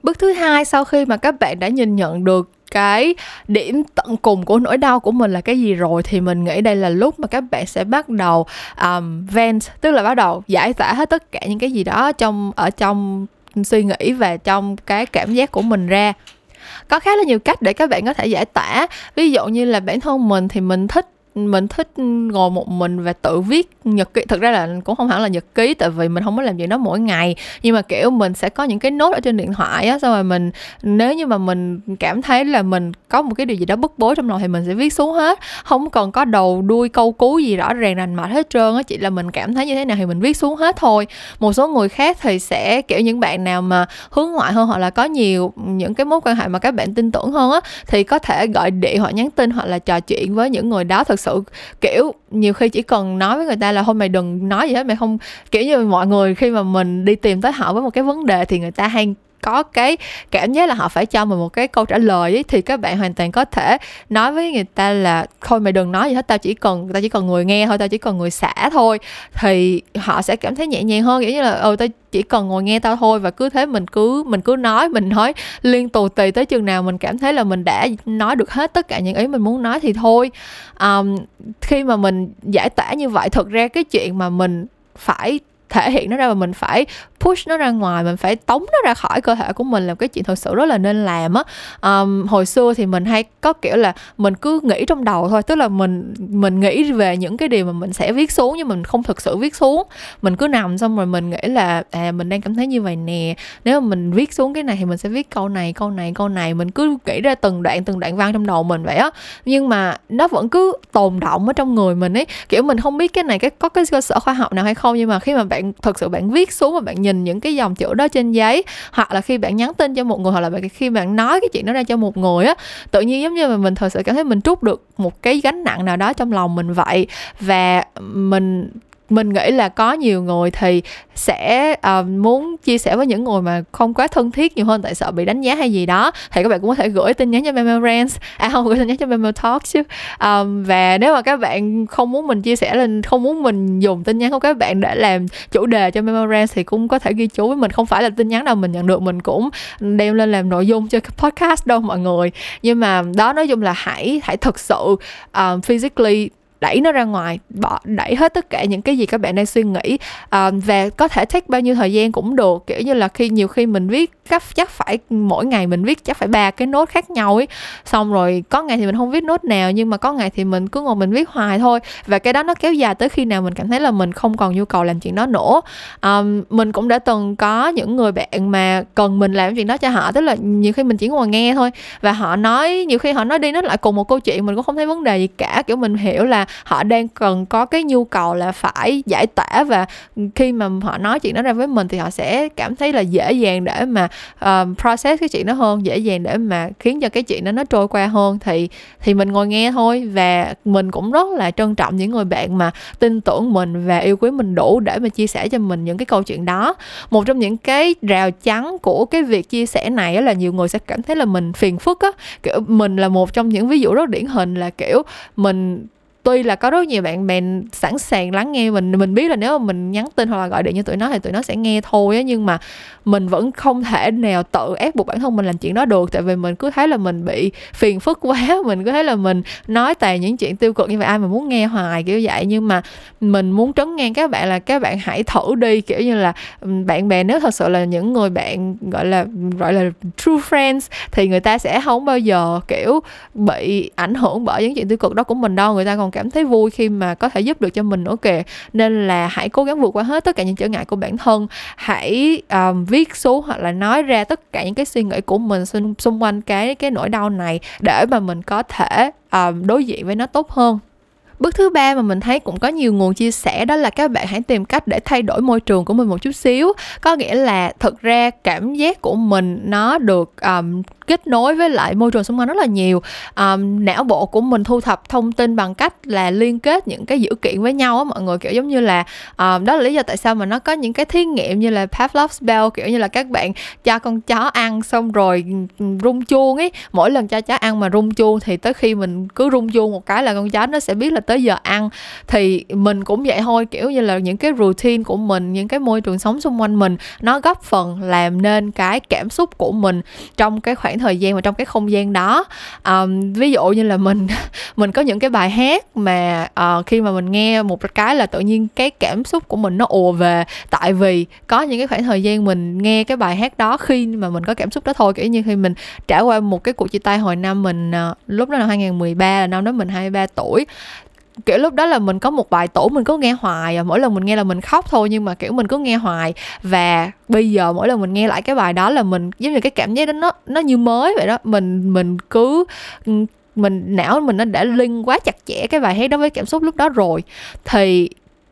Bước thứ hai, sau khi mà các bạn đã nhìn nhận được cái điểm tận cùng của nỗi đau của mình là cái gì rồi thì mình nghĩ đây là lúc mà các bạn sẽ bắt đầu um, vent tức là bắt đầu giải tỏa hết tất cả những cái gì đó trong ở trong suy nghĩ và trong cái cảm giác của mình ra. Có khá là nhiều cách để các bạn có thể giải tỏa. Ví dụ như là bản thân mình thì mình thích mình thích ngồi một mình và tự viết nhật ký. Thực ra là cũng không hẳn là nhật ký, tại vì mình không có làm gì đó mỗi ngày. Nhưng mà, kiểu, mình sẽ có những cái nốt ở trên điện thoại á, xong rồi mình, nếu như mà mình cảm thấy là mình có một cái điều gì đó bức bối trong lòng thì mình sẽ viết xuống hết. Không còn có đầu đuôi câu cú gì rõ ràng rành mạch hết trơn á, chỉ là mình cảm thấy như thế nào thì mình viết xuống hết thôi. Một số người khác thì sẽ, kiểu, những bạn nào mà hướng ngoại hơn hoặc là có nhiều những cái mối quan hệ mà các bạn tin tưởng hơn á, thì có thể gọi điện hoặc nhắn tin hoặc là trò chuyện với những người đó thực sự, kiểu, nhiều khi chỉ cần nói với người ta là thôi mày đừng nói gì hết, mày không kiểu như mọi người khi mà mình đi tìm tới họ với một cái vấn đề thì người ta hay có cái cảm giác là họ phải cho mình một cái câu trả lời ấy, thì các bạn hoàn toàn có thể nói với người ta là thôi mày đừng nói gì hết tao chỉ cần tao chỉ cần người nghe thôi tao chỉ cần người xả thôi. Thì họ sẽ cảm thấy nhẹ nhàng hơn kiểu như là ừ tao chỉ cần ngồi nghe tao thôi và cứ thế mình cứ mình cứ nói mình nói liên tục tùy tới chừng nào mình cảm thấy là mình đã nói được hết tất cả những ý mình muốn nói thì thôi. Um, khi mà mình giải tỏa như vậy thực ra cái chuyện mà mình phải thể hiện nó ra và mình phải push nó ra ngoài mình phải tống nó ra khỏi cơ thể của mình là cái chuyện thật sự rất là nên làm á. Um, hồi xưa thì mình hay có kiểu là mình cứ nghĩ trong đầu thôi tức là mình mình nghĩ về những cái điều mà mình sẽ viết xuống nhưng mình không thực sự viết xuống. Mình cứ nằm xong rồi mình nghĩ là à mình đang cảm thấy như vậy nè nếu mà mình viết xuống cái này thì mình sẽ viết câu này câu này câu này. Mình cứ nghĩ ra từng đoạn từng đoạn văn trong đầu mình vậy á. Nhưng mà nó vẫn cứ tồn động ở trong người mình ấy. Kiểu mình không biết cái này cái có cái cơ sở khoa học nào hay không nhưng mà khi mà bạn thật sự bạn viết xuống và bạn nhìn nhìn những cái dòng chữ đó trên giấy, hoặc là khi bạn nhắn tin cho một người, hoặc là khi bạn nói cái chuyện đó ra cho một người á, tự nhiên giống như mà mình thật sự cảm thấy mình trút được một cái gánh nặng nào đó trong lòng mình vậy. Và mình mình nghĩ là có nhiều người thì sẽ uh, muốn chia sẻ với những người mà không quá thân thiết nhiều hơn tại sợ bị đánh giá hay gì đó. Thì các bạn cũng có thể gửi tin nhắn cho Memo Rants à không gửi tin nhắn cho Memo Talk chứ. Um, và nếu mà các bạn không muốn mình chia sẻ lên không muốn mình dùng tin nhắn của các bạn để làm chủ đề cho Memo Rants thì cũng có thể ghi chú với mình. Không phải là tin nhắn nào mình nhận được mình cũng đem lên làm nội dung cho podcast đâu mọi người. Nhưng mà đó nói chung là hãy hãy thực sự um, physically đẩy nó ra ngoài bỏ đẩy hết tất cả những cái gì các bạn đang suy nghĩ. À, và có thể take bao nhiêu thời gian cũng được kiểu như là khi nhiều khi mình viết chắc chắc phải mỗi ngày mình viết chắc phải ba cái nốt khác nhau ấy. Xong rồi có ngày thì mình không viết nốt nào nhưng mà có ngày thì mình cứ ngồi mình viết hoài thôi. Và cái đó nó kéo dài tới khi nào mình cảm thấy là mình không còn nhu cầu làm chuyện đó nữa. Um, mình cũng đã từng có những người bạn mà cần mình làm chuyện đó cho họ tức là nhiều khi mình chỉ ngồi nghe thôi. Và họ nói nhiều khi họ nói đi nói lại cùng một câu chuyện mình cũng không thấy vấn đề gì cả. Kiểu mình hiểu là họ đang cần có cái nhu cầu là phải giải tỏa và khi mà họ nói chuyện đó ra với mình thì họ sẽ cảm thấy là dễ dàng để mà uh, process cái chuyện đó hơn dễ dàng để mà khiến cho cái chuyện đó nó trôi qua hơn. Thì thì mình ngồi nghe thôi và mình cũng rất là trân trọng những người bạn mà tin tưởng mình và yêu quý mình đủ để mà chia sẻ cho mình những cái câu chuyện đó. Một trong những cái rào chắn của cái việc chia sẻ này là nhiều người sẽ cảm thấy là mình phiền phức á. Kiểu mình là một trong những ví dụ rất điển hình là kiểu mình tuy là có rất nhiều bạn bè sẵn sàng lắng nghe mình mình biết là nếu mà mình nhắn tin hoặc là gọi điện cho tụi nó thì tụi nó sẽ nghe thôi á, nhưng mà mình vẫn không thể nào tự ép buộc bản thân mình làm chuyện đó được. Tại vì mình cứ thấy là mình bị phiền phức quá, mình cứ thấy là mình nói toàn những chuyện tiêu cực như vậy, ai mà muốn nghe hoài? kiểu vậy. Nhưng mà mình muốn trấn ngang các bạn là các bạn hãy thử đi, kiểu như là bạn bè nếu thật sự là những người bạn, gọi là gọi là true friends thì người ta sẽ không bao giờ, kiểu, bị ảnh hưởng bởi những chuyện tiêu cực đó của mình đâu. Người ta còn cảm thấy vui khi mà có thể giúp được cho mình. Nữa kìa nên là hãy cố gắng vượt qua hết tất cả những trở ngại của bản thân. Hãy um, viết xuống hoặc là nói ra tất cả những cái suy nghĩ của mình xung, xung quanh cái cái nỗi đau này để mà mình có thể um, đối diện với nó tốt hơn. Bước thứ ba mà mình thấy cũng có nhiều nguồn chia sẻ đó là các bạn hãy tìm cách để thay đổi môi trường của mình một chút xíu. Có nghĩa là thực ra cảm giác của mình nó được um, kết nối với lại môi trường xung quanh rất là nhiều. Um, não bộ của mình thu thập thông tin bằng cách là liên kết những cái dữ kiện với nhau á mọi người. Kiểu giống như là um, đó là lý do tại sao mà nó có những cái thí nghiệm như là Pavlov's bell kiểu như là các bạn cho con chó ăn xong rồi ừ, ừ, rung chuông ấy. Mỗi lần cho chó ăn mà rung chuông thì tới khi mình cứ rung chuông một cái là con chó nó sẽ biết là tới giờ ăn. Thì mình cũng vậy thôi kiểu như là những cái routine của mình những cái môi trường sống xung quanh mình nó góp phần làm nên cái cảm xúc của mình trong cái khoảng thời gian và trong cái không gian đó. Um, ví dụ như là mình mình có những cái bài hát mà uh, khi mà mình nghe một cái là tự nhiên cái cảm xúc của mình nó ùa về. Tại vì có những cái khoảng thời gian mình nghe cái bài hát đó khi mà mình có cảm xúc đó thôi. Kiểu như khi mình trải qua một cái cuộc chia tay hồi năm mình uh, lúc đó là 2013 là năm đó mình 23 tuổi kiểu lúc đó là mình có một bài tổ mình cứ nghe hoài à mỗi lần mình nghe là mình khóc thôi, nhưng mà, kiểu, mình cứ nghe hoài. Và bây giờ mỗi lần mình nghe lại cái bài đó là mình, giống như cái cảm giác đó nó nó như mới vậy đó. Mình mình cứ mình, não mình nó đã liên quá chặt chẽ cái bài hát đó với cảm xúc lúc đó rồi. Thì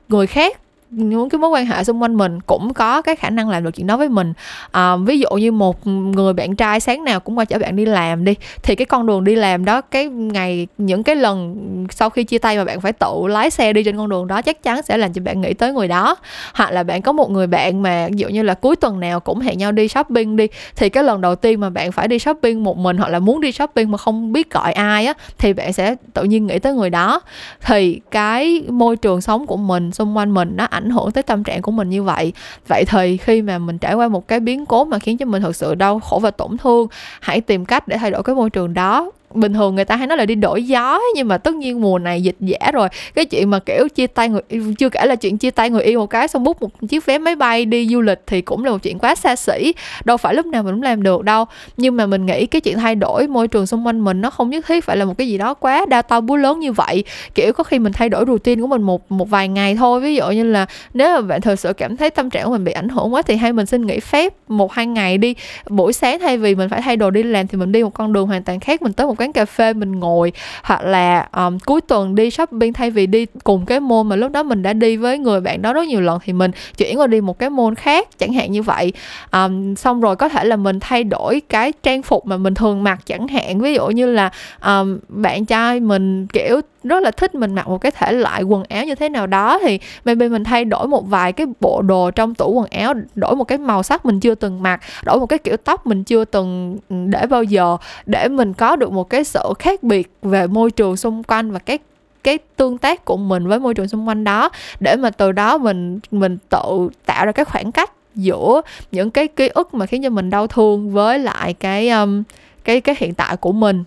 người khác những cái mối quan hệ xung quanh mình cũng có cái khả năng làm được chuyện đó với mình. À, ví dụ như một người bạn trai sáng nào cũng qua chở bạn đi làm đi thì cái con đường đi làm đó cái ngày những cái lần sau khi chia tay mà bạn phải tự lái xe đi trên con đường đó chắc chắn sẽ làm cho bạn nghĩ tới người đó. Hoặc là bạn có một người bạn mà ví dụ như là cuối tuần nào cũng hẹn nhau đi shopping đi thì cái lần đầu tiên mà bạn phải đi shopping một mình hoặc là muốn đi shopping mà không biết gọi ai á thì bạn sẽ tự nhiên nghĩ tới người đó. Thì cái môi trường sống của mình xung quanh mình nó ảnh ảnh hưởng tới tâm trạng của mình như vậy. Vậy thì khi mà mình trải qua một cái biến cố mà khiến cho mình thực sự đau khổ và tổn thương, hãy tìm cách để thay đổi cái môi trường đó bình thường người ta hay nói là đi đổi gió nhưng mà tất nhiên mùa này dịch giả rồi. Cái chuyện mà, kiểu, chia tay người chưa kể là chuyện chia tay người yêu một cái xong bút một chiếc vé máy bay đi du lịch thì cũng là một chuyện quá xa xỉ. Đâu phải lúc nào mình cũng làm được đâu. Nhưng mà mình nghĩ cái chuyện thay đổi môi trường xung quanh mình nó không nhất thiết phải là một cái gì đó quá đa to búa lớn như vậy. Kiểu, có khi mình thay đổi routine của mình một một vài ngày thôi. Ví dụ như là nếu mà bạn thật sự cảm thấy tâm trạng của mình bị ảnh hưởng quá thì hay mình xin nghỉ phép một, hai ngày đi. Buổi sáng thay vì mình phải thay đồ đi làm thì mình đi một con đường hoàn toàn khác, mình tới một quán cà phê mình ngồi hoặc là um, cuối tuần đi shopping thay vì đi cùng cái môn mà lúc đó mình đã đi với người bạn đó rất nhiều lần thì mình chuyển qua đi một cái môn khác chẳng hạn như vậy. Um, xong rồi có thể là mình thay đổi cái trang phục mà mình thường mặc chẳng hạn. Ví dụ như là um, bạn trai mình kiểu rất là thích mình mặc một cái thể loại quần áo như thế nào đó. Thì maybe mình thay đổi một vài cái bộ đồ trong tủ quần áo đổi một cái màu sắc mình chưa từng mặc đổi một cái kiểu tóc mình chưa từng ừ, để bao giờ để mình có được một cái sự khác biệt về môi trường xung quanh và cái cái tương tác của mình với môi trường xung quanh đó. Để mà từ đó mình mình tự tạo ra cái khoảng cách giữa những cái ký ức mà khiến cho mình đau thương với lại cái um, cái cái hiện tại của mình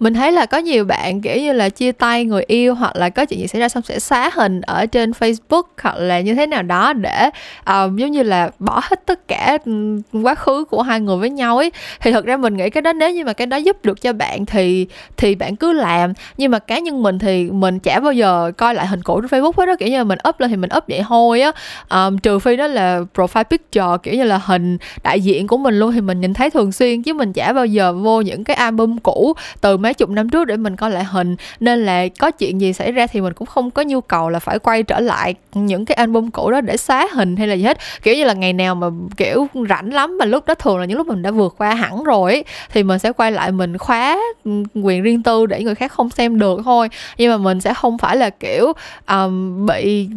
mình thấy là có nhiều bạn kiểu như là chia tay người yêu hoặc là có chuyện gì xảy ra xong sẽ xóa hình ở trên Facebook hoặc là như thế nào đó để uh, giống như là bỏ hết tất cả ừ, quá khứ của hai người với nhau ấy. Thì thật ra mình nghĩ cái đó nếu như mà cái đó giúp được cho bạn thì thì bạn cứ làm. Nhưng mà cá nhân mình thì mình chả bao giờ coi lại hình cũ trên Facebook hết đó kiểu như là mình up lên thì mình up vậy thôi á. Um, trừ phi đó là profile picture kiểu như là hình đại diện của mình luôn thì mình nhìn thấy thường xuyên chứ mình chả bao giờ vô những cái album cũ từ mấy chục năm trước để mình coi lại hình. Nên là có chuyện gì xảy ra thì mình cũng không có nhu cầu là phải quay trở lại những cái album cũ đó để xóa hình hay là gì hết. Kiểu như là ngày nào mà kiểu rảnh lắm mà lúc đó thường là những lúc mình đã vượt qua hẳn rồi ấy, thì mình sẽ quay lại mình khóa ừ, quyền riêng tư để người khác không xem được thôi. Nhưng mà mình sẽ không phải là kiểu um, bị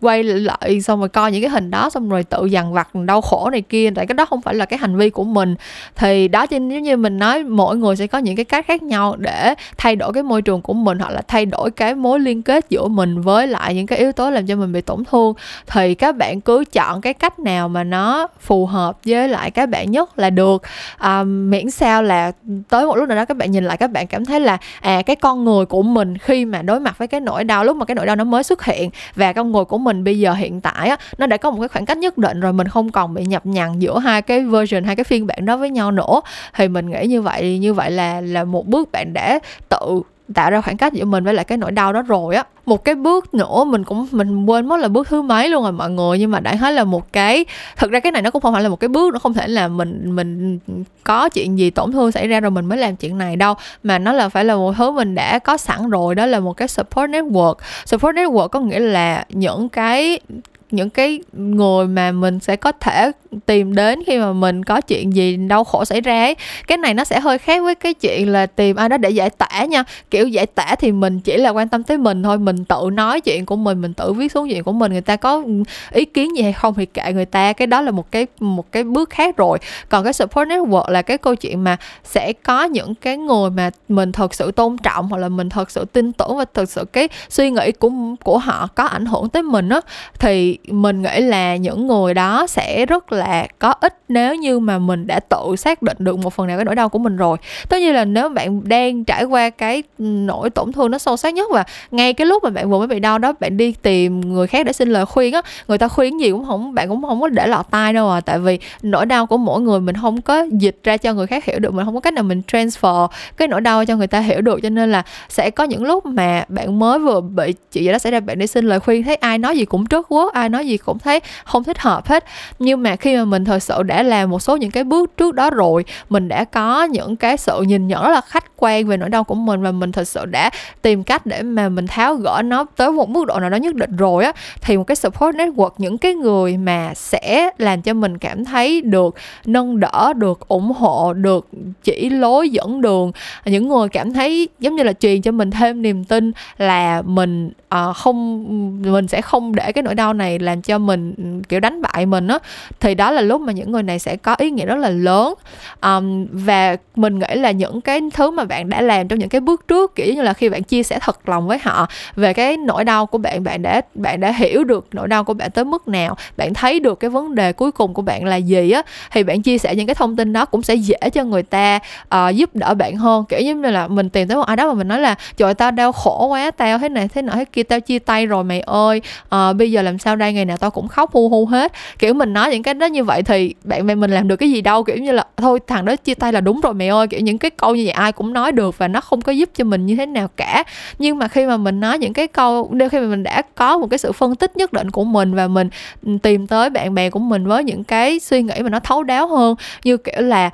quay lại xong rồi coi những cái hình đó xong rồi tự dằn vặt đau khổ này kia. Tại cái đó không phải là cái hành vi của mình. Thì đó chính như mình nói mỗi người sẽ có những cái cách khác nhau để thay đổi cái môi trường của mình hoặc là thay đổi cái mối liên kết giữa mình với lại những cái yếu tố làm cho mình bị tổn thương. Thì các bạn cứ chọn cái cách nào mà nó phù hợp với lại các bạn nhất là được. À, miễn sao là tới một lúc nào đó các bạn nhìn lại các bạn cảm thấy là à cái con người của mình khi mà đối mặt với cái nỗi đau lúc mà cái nỗi đau nó mới xuất hiện và con người của mình bây giờ hiện tại á nó đã có một cái khoảng cách nhất định rồi mình không còn bị nhập nhằng giữa hai cái version hai cái phiên bản đó với nhau nữa. Thì mình nghĩ như vậy như vậy là là một bước bạn đã tự tạo ra khoảng cách giữa mình với lại cái nỗi đau đó rồi á. Một cái bước nữa mình cũng, mình quên mất là bước thứ mấy luôn rồi mọi người, nhưng mà đại khái là một cái thực ra cái này nó cũng không phải là một cái bước, nó không thể là mình mình có chuyện gì tổn thương xảy ra rồi mình mới làm chuyện này đâu, mà nó là phải là một thứ mình đã có sẵn rồi, đó là một cái support network. Support network có nghĩa là những cái những cái người mà mình sẽ có thể tìm đến khi mà mình có chuyện gì đau khổ xảy ra ấy. Cái này nó sẽ hơi khác với cái chuyện là tìm ai đó để giải tỏa nha. Kiểu giải tỏa thì mình chỉ là quan tâm tới mình thôi, mình tự nói chuyện của mình mình tự viết xuống chuyện của mình, người ta có ý kiến gì hay không thì kệ người ta. Cái đó là một cái một cái bước khác rồi. Còn cái support network là cái câu chuyện mà sẽ có những cái người mà mình thật sự tôn trọng hoặc là mình thật sự tin tưởng và thật sự cái suy nghĩ của của họ có ảnh hưởng tới mình á. Thì mình nghĩ là những người đó sẽ rất là có ích nếu như mà mình đã tự xác định được một phần nào cái nỗi đau của mình rồi. Tất nhiên là nếu bạn đang trải qua cái nỗi tổn thương nó sâu sắc nhất và ngay cái lúc mà bạn vừa mới bị đau đó, bạn đi tìm người khác để xin lời khuyên á, người ta khuyên gì cũng không, bạn cũng không có để lọt tai đâu à. Tại vì nỗi đau của mỗi người mình không có dịch ra cho người khác hiểu được, mình không có cách nào mình transfer cái nỗi đau cho người ta hiểu được. Cho nên là sẽ có những lúc mà bạn mới vừa bị, chuyện gì đó xảy ra, bạn đi xin lời khuyên, thấy ai nói gì cũng trước quá ai nói gì cũng thấy không thích hợp hết. Nhưng mà khi mà mình thật sự đã làm một số những cái bước trước đó rồi mình đã có những cái sự nhìn nhận rất là khách quan về nỗi đau của mình và mình thật sự đã tìm cách để mà mình tháo gỡ nó tới một mức độ nào đó nhất định rồi á thì một cái support network những cái người mà sẽ làm cho mình cảm thấy được nâng đỡ được ủng hộ được chỉ lối dẫn đường những người cảm thấy giống như là truyền cho mình thêm niềm tin là mình uh, không mình sẽ không để cái nỗi đau này làm cho mình kiểu đánh bại mình á thì đó là lúc mà những người này sẽ có ý nghĩa rất là lớn. Um, và mình nghĩ là những cái thứ mà bạn đã làm trong những cái bước trước kiểu như là khi bạn chia sẻ thật lòng với họ về cái nỗi đau của bạn bạn đã bạn đã hiểu được nỗi đau của bạn tới mức nào bạn thấy được cái vấn đề cuối cùng của bạn là gì á thì bạn chia sẻ những cái thông tin đó cũng sẽ dễ cho người ta uh, giúp đỡ bạn hơn. Kiểu như là mình tìm tới một ai đó mà mình nói là trời tao đau khổ quá tao thế này thế nọ thế kia tao chia tay rồi mày ơi. Uh, bây giờ làm sao đây ngày nào tao cũng khóc hu hu hết. Kiểu mình nói những cái đó như vậy thì bạn bè mình làm được cái gì đâu, kiểu như là, thôi, thằng đó chia tay là đúng rồi mẹ ơi. Kiểu những cái câu như vậy ai cũng nói được và nó không có giúp cho mình như thế nào cả. Nhưng mà khi mà mình nói những cái câu nếu khi mà mình đã có một cái sự phân tích nhất định của mình và mình ừ, tìm tới bạn bè của mình với những cái suy nghĩ mà nó thấu đáo hơn, như kiểu là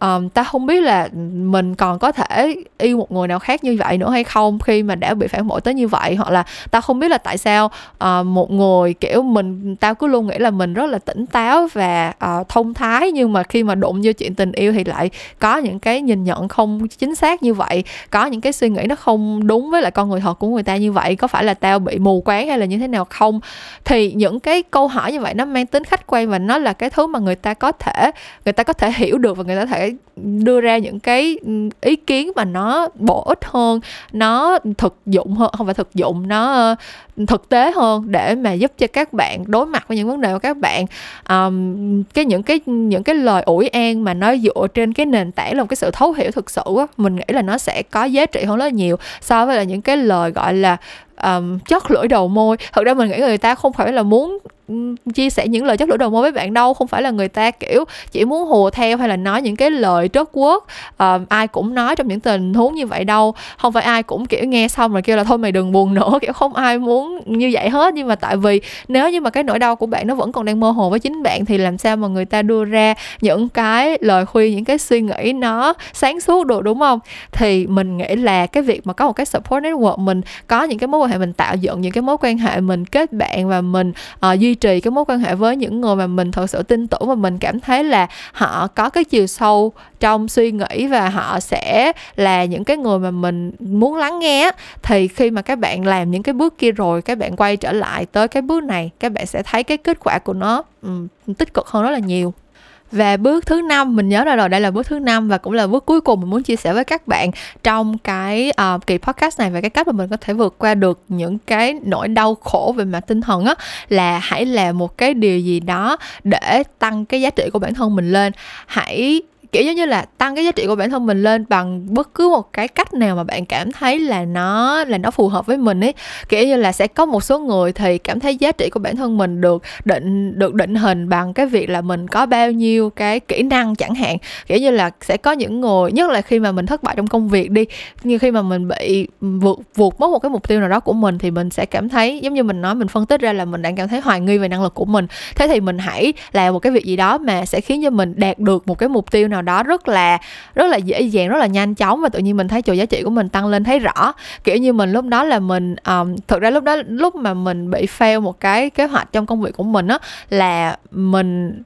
um, ta không biết là mình còn có thể yêu một người nào khác như vậy nữa hay không khi mà đã bị phản bội tới như vậy hoặc là ta không biết là tại sao uh, một người kiểu mình tao cứ luôn nghĩ là mình rất là tỉnh táo và uh, thông thái nhưng mà khi mà đụng vô chuyện tình yêu thì lại có những cái nhìn nhận không chính xác như vậy có những cái suy nghĩ nó không đúng với lại con người thật của người ta như vậy có phải là tao bị mù quáng hay là như thế nào không? Thì những cái câu hỏi như vậy nó mang tính khách quan và nó là cái thứ mà người ta có thể người ta có thể hiểu được và người ta có thể đưa ra những cái ý kiến mà nó bổ ích hơn nó thực dụng hơn không phải thực dụng nó ờ, thực tế hơn để mà giúp cho các bạn đối mặt với những vấn đề của các bạn. Um, cái những cái những cái lời ủi an mà nó dựa trên cái nền tảng là một cái sự thấu hiểu thực sự á mình nghĩ là nó sẽ có giá trị hơn rất là nhiều so với là những cái lời gọi là um, chót lưỡi đầu môi. Thật ra mình nghĩ người ta không phải là muốn chia sẻ những lời chất lưỡi đầu môi với bạn đâu. Không phải là người ta kiểu chỉ muốn hùa theo hay là nói những cái lời trớt quất um, ai cũng nói trong những tình huống như vậy đâu. Không phải ai cũng kiểu nghe xong rồi kêu là thôi mày đừng buồn nữa. Kiểu không ai muốn như vậy hết. Nhưng mà tại vì nếu như mà cái nỗi đau của bạn nó vẫn còn đang mơ hồ với chính bạn thì làm sao mà người ta đưa ra những cái lời khuyên những cái suy nghĩ nó sáng suốt được đúng không? Thì mình nghĩ là cái việc mà có một cái support network mình có những cái mối quan hệ mình tạo dựng những cái mối quan hệ mình kết bạn và mình uh, duy trì cái mối quan hệ với những người mà mình thật sự tin tưởng và mình cảm thấy là họ có cái chiều sâu trong suy nghĩ và họ sẽ là những cái người mà mình muốn lắng nghe thì khi mà các bạn làm những cái bước kia rồi các bạn quay trở lại tới cái bước này các bạn sẽ thấy cái kết quả của nó um, tích cực hơn rất là nhiều và bước thứ năm mình nhớ ra rồi đây là bước thứ năm và cũng là bước cuối cùng mình muốn chia sẻ với các bạn trong cái uh, kỳ podcast này về cái cách mà mình có thể vượt qua được những cái nỗi đau khổ về mặt tinh thần á là hãy làm một cái điều gì đó để tăng cái giá trị của bản thân mình lên. Hãy kiểu giống như là tăng cái giá trị của bản thân mình lên bằng bất cứ một cái cách nào mà bạn cảm thấy là nó là nó phù hợp với mình ấy. Kiểu như là sẽ có một số người thì cảm thấy giá trị của bản thân mình được định được định hình bằng cái việc là mình có bao nhiêu cái kỹ năng chẳng hạn. Kiểu như là sẽ có những người, nhất là khi mà mình thất bại trong công việc đi, như khi mà mình bị vượt vượt mất một cái mục tiêu nào đó của mình thì mình sẽ cảm thấy, giống như mình nói, mình phân tích ra là mình đang cảm thấy hoài nghi về năng lực của mình. Thế thì mình hãy làm một cái việc gì đó mà sẽ khiến cho mình đạt được một cái mục tiêu nào nào đó rất là rất là dễ dàng rất là nhanh chóng và tự nhiên mình thấy chỗ giá trị của mình tăng lên thấy rõ. Kiểu như mình lúc đó là mình um, thực ra lúc đó lúc mà mình bị fail một cái kế hoạch trong công việc của mình á là mình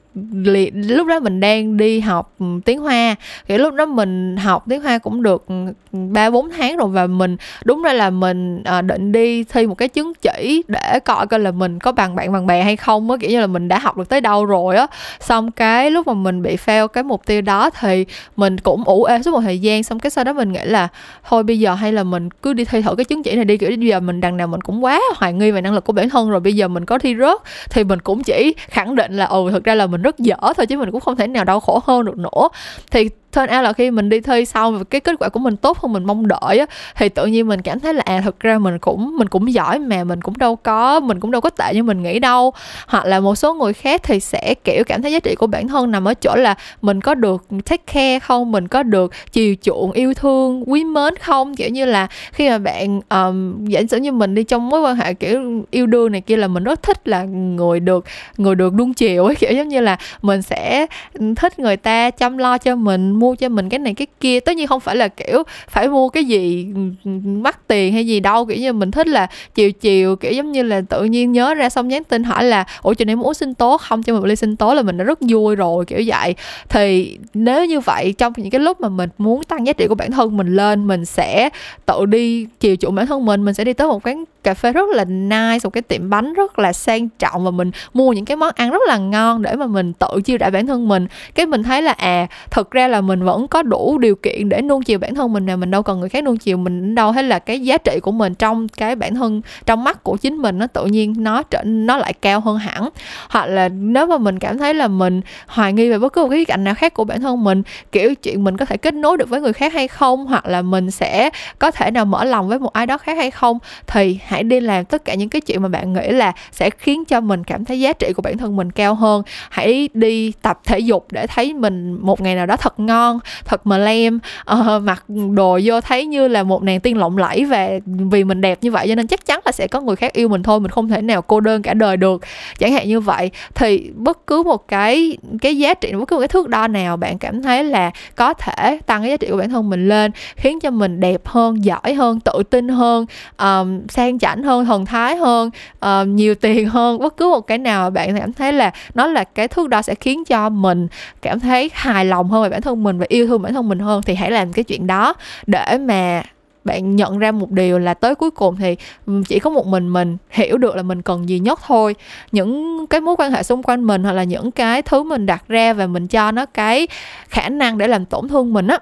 lúc đó mình đang đi học ừ, tiếng hoa. Thì lúc đó mình học tiếng hoa cũng được ừ, ba bốn tháng rồi và mình đúng ra là mình à, định đi thi một cái chứng chỉ để coi coi là mình có bằng bạn bằng bè hay không á kiểu như là mình đã học được tới đâu rồi á. Xong cái lúc mà mình bị fail cái mục tiêu đó thì mình cũng ủ ê suốt một thời gian xong cái sau đó mình nghĩ là thôi bây giờ hay là mình cứ đi thi thử cái chứng chỉ này đi kiểu bây giờ mình đằng nào mình cũng quá hoài nghi về năng lực của bản thân rồi bây giờ mình có thi rớt thì mình cũng chỉ khẳng định là ừ thực ra là mình rất dở thôi chứ mình cũng không thể nào đau khổ hơn được nữa. Thì turn out là khi mình đi thi xong và cái kết quả của mình tốt hơn mình mong đợi á thì tự nhiên mình cảm thấy là à thực ra mình cũng mình cũng giỏi mà mình cũng đâu có mình cũng đâu có tệ như mình nghĩ đâu. Hoặc là một số người khác thì sẽ kiểu cảm thấy giá trị của bản thân nằm ở chỗ là mình có được take care không mình có được chiều chuộng yêu thương quý mến không? Kiểu như là khi mà bạn um, giả sử như mình đi trong mối quan hệ kiểu yêu đương này kia là mình rất thích là người được người được đun chiều ấy kiểu giống như là mình sẽ ừ, thích người ta chăm lo cho mình mua cho mình cái này cái kia. Tất nhiên không phải là, kiểu, phải mua cái gì ừ, ừ, mắc tiền hay gì đâu, kiểu như mình thích là chiều chiều, kiểu giống như là tự nhiên nhớ ra xong nhắn tin hỏi là, ủa chị này muốn sinh tố không? Cho một ly sinh tố là mình đã rất vui rồi, kiểu vậy. Thì nếu như vậy, trong những cái lúc mà mình muốn tăng giá trị của bản thân mình lên, mình sẽ tự đi chiều chuộng bản thân mình mình sẽ đi tới một quán cà phê rất là nice, một cái tiệm bánh rất là sang trọng và mình mua những cái món ăn rất là ngon để mà mình tự chiêu đãi bản thân mình. Cái mình thấy là à thực ra là mình vẫn có đủ điều kiện để nuông chiều bản thân mình nè, mình đâu cần người khác nuông chiều, mình đâu hay là cái giá trị của mình trong cái bản thân, trong mắt của chính mình nó tự nhiên nó trở, nó lại cao hơn hẳn. Hoặc là nếu mà mình cảm thấy là mình hoài nghi về bất cứ một cái cạnh nào khác của bản thân mình, kiểu chuyện mình có thể kết nối được với người khác hay không, hoặc là mình sẽ có thể nào mở lòng với một ai đó khác hay không, thì hãy đi làm tất cả những cái chuyện mà bạn nghĩ là sẽ khiến cho mình cảm thấy giá trị của bản thân mình cao hơn. Hãy đi tập thể dục để thấy mình một ngày nào đó thật ngon thật mà lem. Uh, mặc đồ vô thấy như là một nàng tiên lộng lẫy và vì mình đẹp như vậy cho nên chắc chắn là sẽ có người khác yêu mình thôi mình không thể nào cô đơn cả đời được. Chẳng hạn như vậy thì bất cứ một cái cái giá trị bất cứ một cái thước đo nào bạn cảm thấy là có thể tăng cái giá trị của bản thân mình lên khiến cho mình đẹp hơn giỏi hơn tự tin hơn um, sang chảnh hơn thần thái hơn uh, nhiều tiền hơn. Bất cứ một cái nào bạn cảm thấy là nó là cái thước đo sẽ khiến cho mình cảm thấy hài lòng hơn về bản thân mình và yêu thương bản thân mình hơn thì hãy làm cái chuyện đó. Để mà bạn nhận ra một điều là tới cuối cùng thì ừ, chỉ có một mình mình hiểu được là mình cần gì nhất thôi. Những cái mối quan hệ xung quanh mình hoặc là những cái thứ mình đặt ra và mình cho nó cái khả năng để làm tổn thương mình á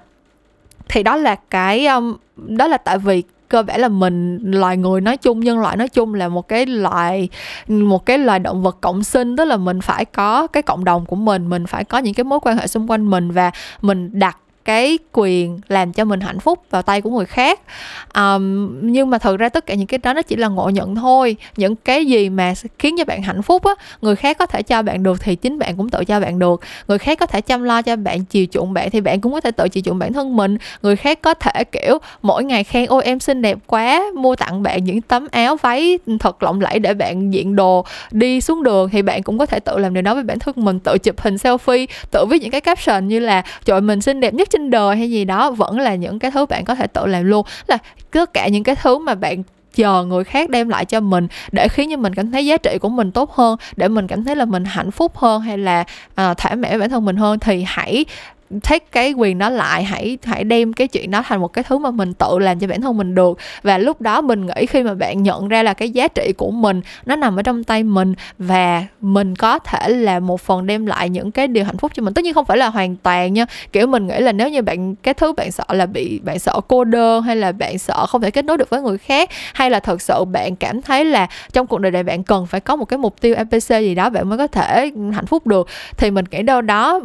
thì đó là cái um, đó là tại vì cơ bản là mình, loài người nói chung, nhân loại nói chung là một cái loài, một cái loài động vật cộng sinh. Tức là mình phải có cái cộng đồng của mình mình phải có những cái mối quan hệ xung quanh mình và mình đặt cái quyền làm cho mình hạnh phúc vào tay của người khác. Um, nhưng mà thật ra tất cả những cái đó nó chỉ là ngộ nhận thôi. Những cái gì mà khiến cho bạn hạnh phúc á người khác có thể cho bạn được thì chính bạn cũng tự cho bạn được. Người khác có thể chăm lo cho bạn chiều chuộng bạn thì bạn cũng có thể tự chiều chuộng bản thân mình. Người khác có thể kiểu mỗi ngày khen ôi em xinh đẹp quá mua tặng bạn những tấm áo váy thật lộng lẫy để bạn diện đồ đi xuống đường. Thì bạn cũng có thể tự làm điều đó với bản thân mình tự chụp hình selfie tự viết những cái caption như là trời mình xinh đẹp nhất trên tinder đời hay gì đó vẫn là những cái thứ bạn có thể tự làm luôn. Là tất cả những cái thứ mà bạn chờ người khác đem lại cho mình để khiến cho mình cảm thấy giá trị của mình tốt hơn để mình cảm thấy là mình hạnh phúc hơn hay là uh, thỏa mãn bản thân mình hơn thì hãy take cái quyền đó lại, hãy hãy đem cái chuyện đó thành một cái thứ mà mình tự làm cho bản thân mình được. Và lúc đó mình nghĩ khi mà bạn nhận ra là cái giá trị của mình, nó nằm ở trong tay mình và mình có thể là một phần đem lại những cái điều hạnh phúc cho mình. Tất nhiên không phải là hoàn toàn nha. Kiểu mình nghĩ là nếu như bạn, cái thứ bạn sợ là bị, bạn sợ cô đơn hay là bạn sợ không thể kết nối được với người khác, hay là thật sự bạn cảm thấy là trong cuộc đời này bạn cần phải có một cái mục tiêu APC gì đó bạn mới có thể hạnh phúc được, thì mình nghĩ đâu đó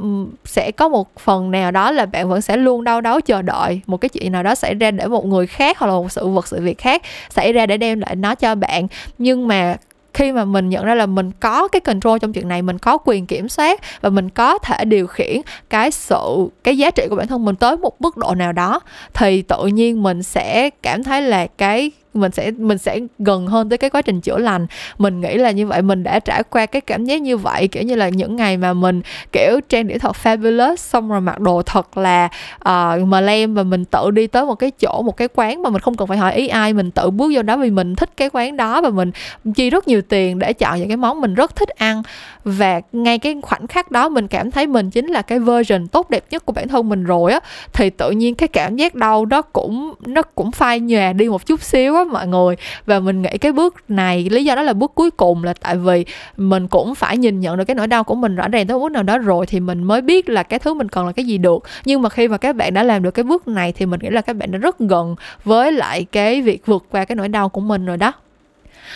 sẽ có một phần phần nào đó là bạn vẫn sẽ luôn đau đớn chờ đợi một cái chuyện nào đó xảy ra để một người khác hoặc là một sự vật sự việc khác xảy ra để đem lại nó cho bạn. Nhưng mà khi mà mình nhận ra là mình có cái control trong chuyện này, mình có quyền kiểm soát và mình có thể điều khiển cái sự, cái giá trị của bản thân mình tới một mức độ nào đó, thì tự nhiên mình sẽ cảm thấy là cái mình sẽ mình sẽ gần hơn tới cái quá trình chữa lành. Mình nghĩ là như vậy mình đã trải qua cái cảm giác như vậy kiểu như là những ngày mà mình kiểu trang điểm thật fabulous xong rồi mặc đồ thật là uh, mà lem và mình tự đi tới một cái chỗ một cái quán mà mình không cần phải hỏi ý ai mình tự bước vô đó vì mình thích cái quán đó và mình chi rất nhiều tiền để chọn những cái món mình rất thích ăn. Và ngay cái khoảnh khắc đó mình cảm thấy mình chính là cái version tốt đẹp nhất của bản thân mình rồi á thì tự nhiên cái cảm giác đau đó cũng nó cũng phai nhòa đi một chút xíu á mọi người. Và mình nghĩ cái bước này, lý do đó là bước cuối cùng là tại vì mình cũng phải nhìn nhận được cái nỗi đau của mình rõ ràng tới bước nào đó rồi thì mình mới biết là cái thứ mình cần là cái gì được. Nhưng mà khi mà các bạn đã làm được cái bước này thì mình nghĩ là các bạn đã rất gần với lại cái việc vượt qua cái nỗi đau của mình rồi đó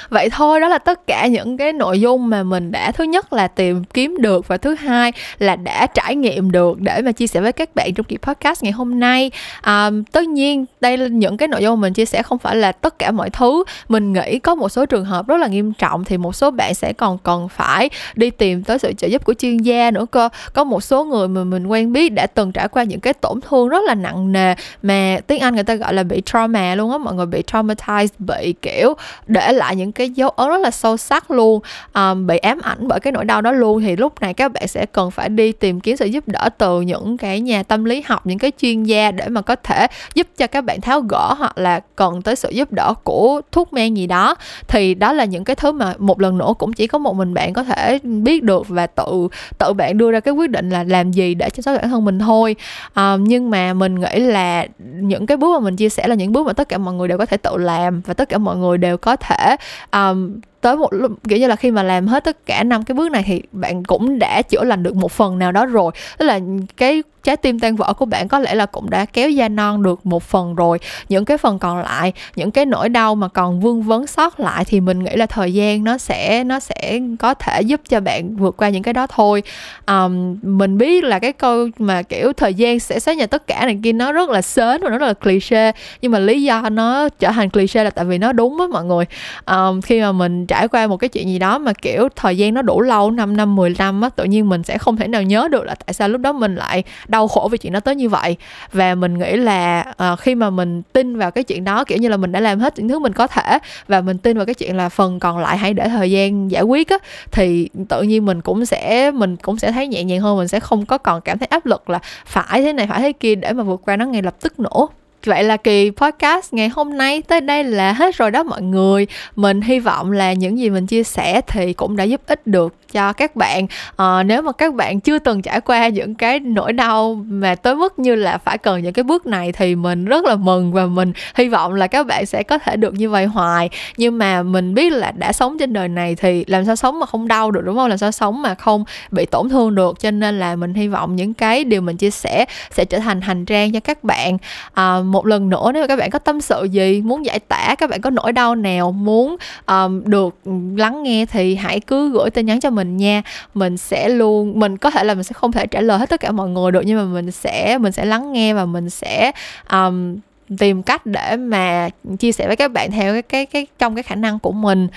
vậy thôi đó là tất cả những cái nội dung mà mình đã thứ nhất là tìm kiếm được và thứ hai là đã trải nghiệm được để mà chia sẻ với các bạn trong kỳ podcast ngày hôm nay. À, tất nhiên đây là những cái nội dung mình chia sẻ không phải là tất cả mọi thứ. Mình nghĩ có một số trường hợp rất là nghiêm trọng thì một số bạn sẽ còn cần phải đi tìm tới sự trợ giúp của chuyên gia nữa cơ. Có một số người mà mình quen biết đã từng trải qua những cái tổn thương rất là nặng nề mà tiếng anh người ta gọi là bị trauma luôn á mọi người bị traumatized bị kiểu để lại những cái dấu ấn rất là sâu sắc luôn um, bị ám ảnh bởi cái nỗi đau đó luôn. Thì lúc này các bạn sẽ cần phải đi tìm kiếm sự giúp đỡ từ những cái nhà tâm lý học những cái chuyên gia để mà có thể giúp cho các bạn tháo gỡ hoặc là cần tới sự giúp đỡ của thuốc men gì đó. Thì đó là những cái thứ mà một lần nữa cũng chỉ có một mình bạn có thể biết được và tự tự bạn đưa ra cái quyết định là làm gì để chăm sóc bản thân mình thôi. Um, nhưng mà mình nghĩ là những cái bước mà mình chia sẻ là những bước mà tất cả mọi người đều có thể tự làm và tất cả mọi người đều có thể um, tới một lúc kiểu như là khi mà làm hết tất cả năm cái bước này thì bạn cũng đã chữa lành được một phần nào đó rồi. Tức là cái trái tim tan vỡ của bạn có lẽ là cũng đã kéo da non được một phần rồi. Những cái phần còn lại những cái nỗi đau mà còn vương vấn sót lại thì mình nghĩ là thời gian nó sẽ nó sẽ có thể giúp cho bạn vượt qua những cái đó thôi. Um, mình biết là cái câu mà kiểu thời gian sẽ xóa nhà tất cả này kia nó rất là sến và nó rất là cliché nhưng mà lý do nó trở thành cliché là tại vì nó đúng á mọi người. Um, khi mà mình trải qua một cái chuyện gì đó mà kiểu thời gian nó đủ lâu 5 năm 10 năm á tự nhiên mình sẽ không thể nào nhớ được là tại sao lúc đó mình lại đau khổ vì chuyện đó tới như vậy. Và mình nghĩ là uh, khi mà mình tin vào cái chuyện đó kiểu như là mình đã làm hết những thứ mình có thể và mình tin vào cái chuyện là phần còn lại hãy để thời gian giải quyết á thì tự nhiên mình cũng sẽ mình cũng sẽ thấy nhẹ nhàng hơn mình sẽ không có còn cảm thấy áp lực là phải thế này phải thế kia để mà vượt qua nó ngay lập tức nữa. Vậy là kỳ podcast ngày hôm nay tới đây là hết rồi đó mọi người. Mình hy vọng là những gì mình chia sẻ thì cũng đã giúp ích được cho các bạn. À, nếu mà các bạn chưa từng trải qua những cái nỗi đau mà tới mức như là phải cần những cái bước này thì mình rất là mừng và mình hy vọng là các bạn sẽ có thể được như vậy hoài. Nhưng mà mình biết là đã sống trên đời này thì làm sao sống mà không đau được đúng không? Làm sao sống mà không bị tổn thương được. Cho nên là mình hy vọng những cái điều mình chia sẻ sẽ trở thành hành trang cho các bạn. À, một lần nữa nếu mà các bạn có tâm sự gì muốn giải tả các bạn có nỗi đau nào muốn um, được lắng nghe thì hãy cứ gửi tin nhắn cho mình mình nha. Mình sẽ luôn mình có thể là mình sẽ không thể trả lời hết tất cả mọi người được nhưng mà mình sẽ mình sẽ lắng nghe và mình sẽ um, tìm cách để mà chia sẻ với các bạn theo cái cái cái trong cái khả năng của mình.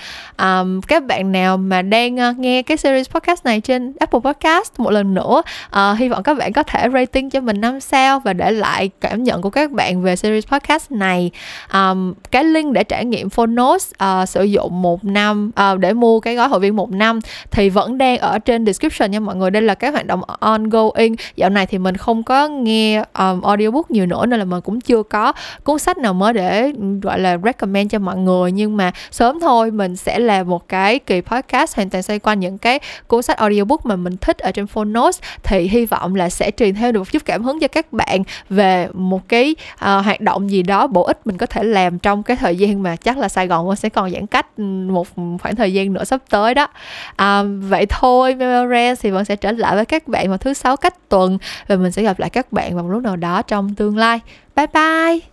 Um, các bạn nào mà đang uh, nghe cái series podcast này trên Apple Podcast một lần nữa uh, hy vọng các bạn có thể rating cho mình 5 sao và để lại cảm nhận của các bạn về series podcast này. Um, cái link để trải nghiệm Phonos uh, ờ, sử dụng một năm uh, để mua cái gói hội viên một năm thì vẫn đang ở trên description nha mọi người. Đây là các hoạt động ongoing. Dạo này thì mình không có nghe um, audiobook nhiều nữa nên là mình cũng chưa có cuốn sách nào mới để gọi là recommend cho mọi người. Nhưng mà sớm thôi mình sẽ là một cái kỳ podcast hoàn toàn xoay quanh những cái cuốn sách audiobook mà mình thích ở trên Phonos thì hy vọng là sẽ truyền thêm được một chút cảm hứng cho các bạn về một cái uh, hoạt động gì đó bổ ích mình có thể làm trong cái thời gian mà chắc là Sài Gòn vẫn sẽ còn giãn cách ừ, một khoảng thời gian nữa sắp tới đó. À, vậy thôi Memorance thì vẫn sẽ trở lại với các bạn vào thứ sáu cách tuần và mình sẽ gặp lại các bạn vào một lúc nào đó trong tương lai. Bye bye!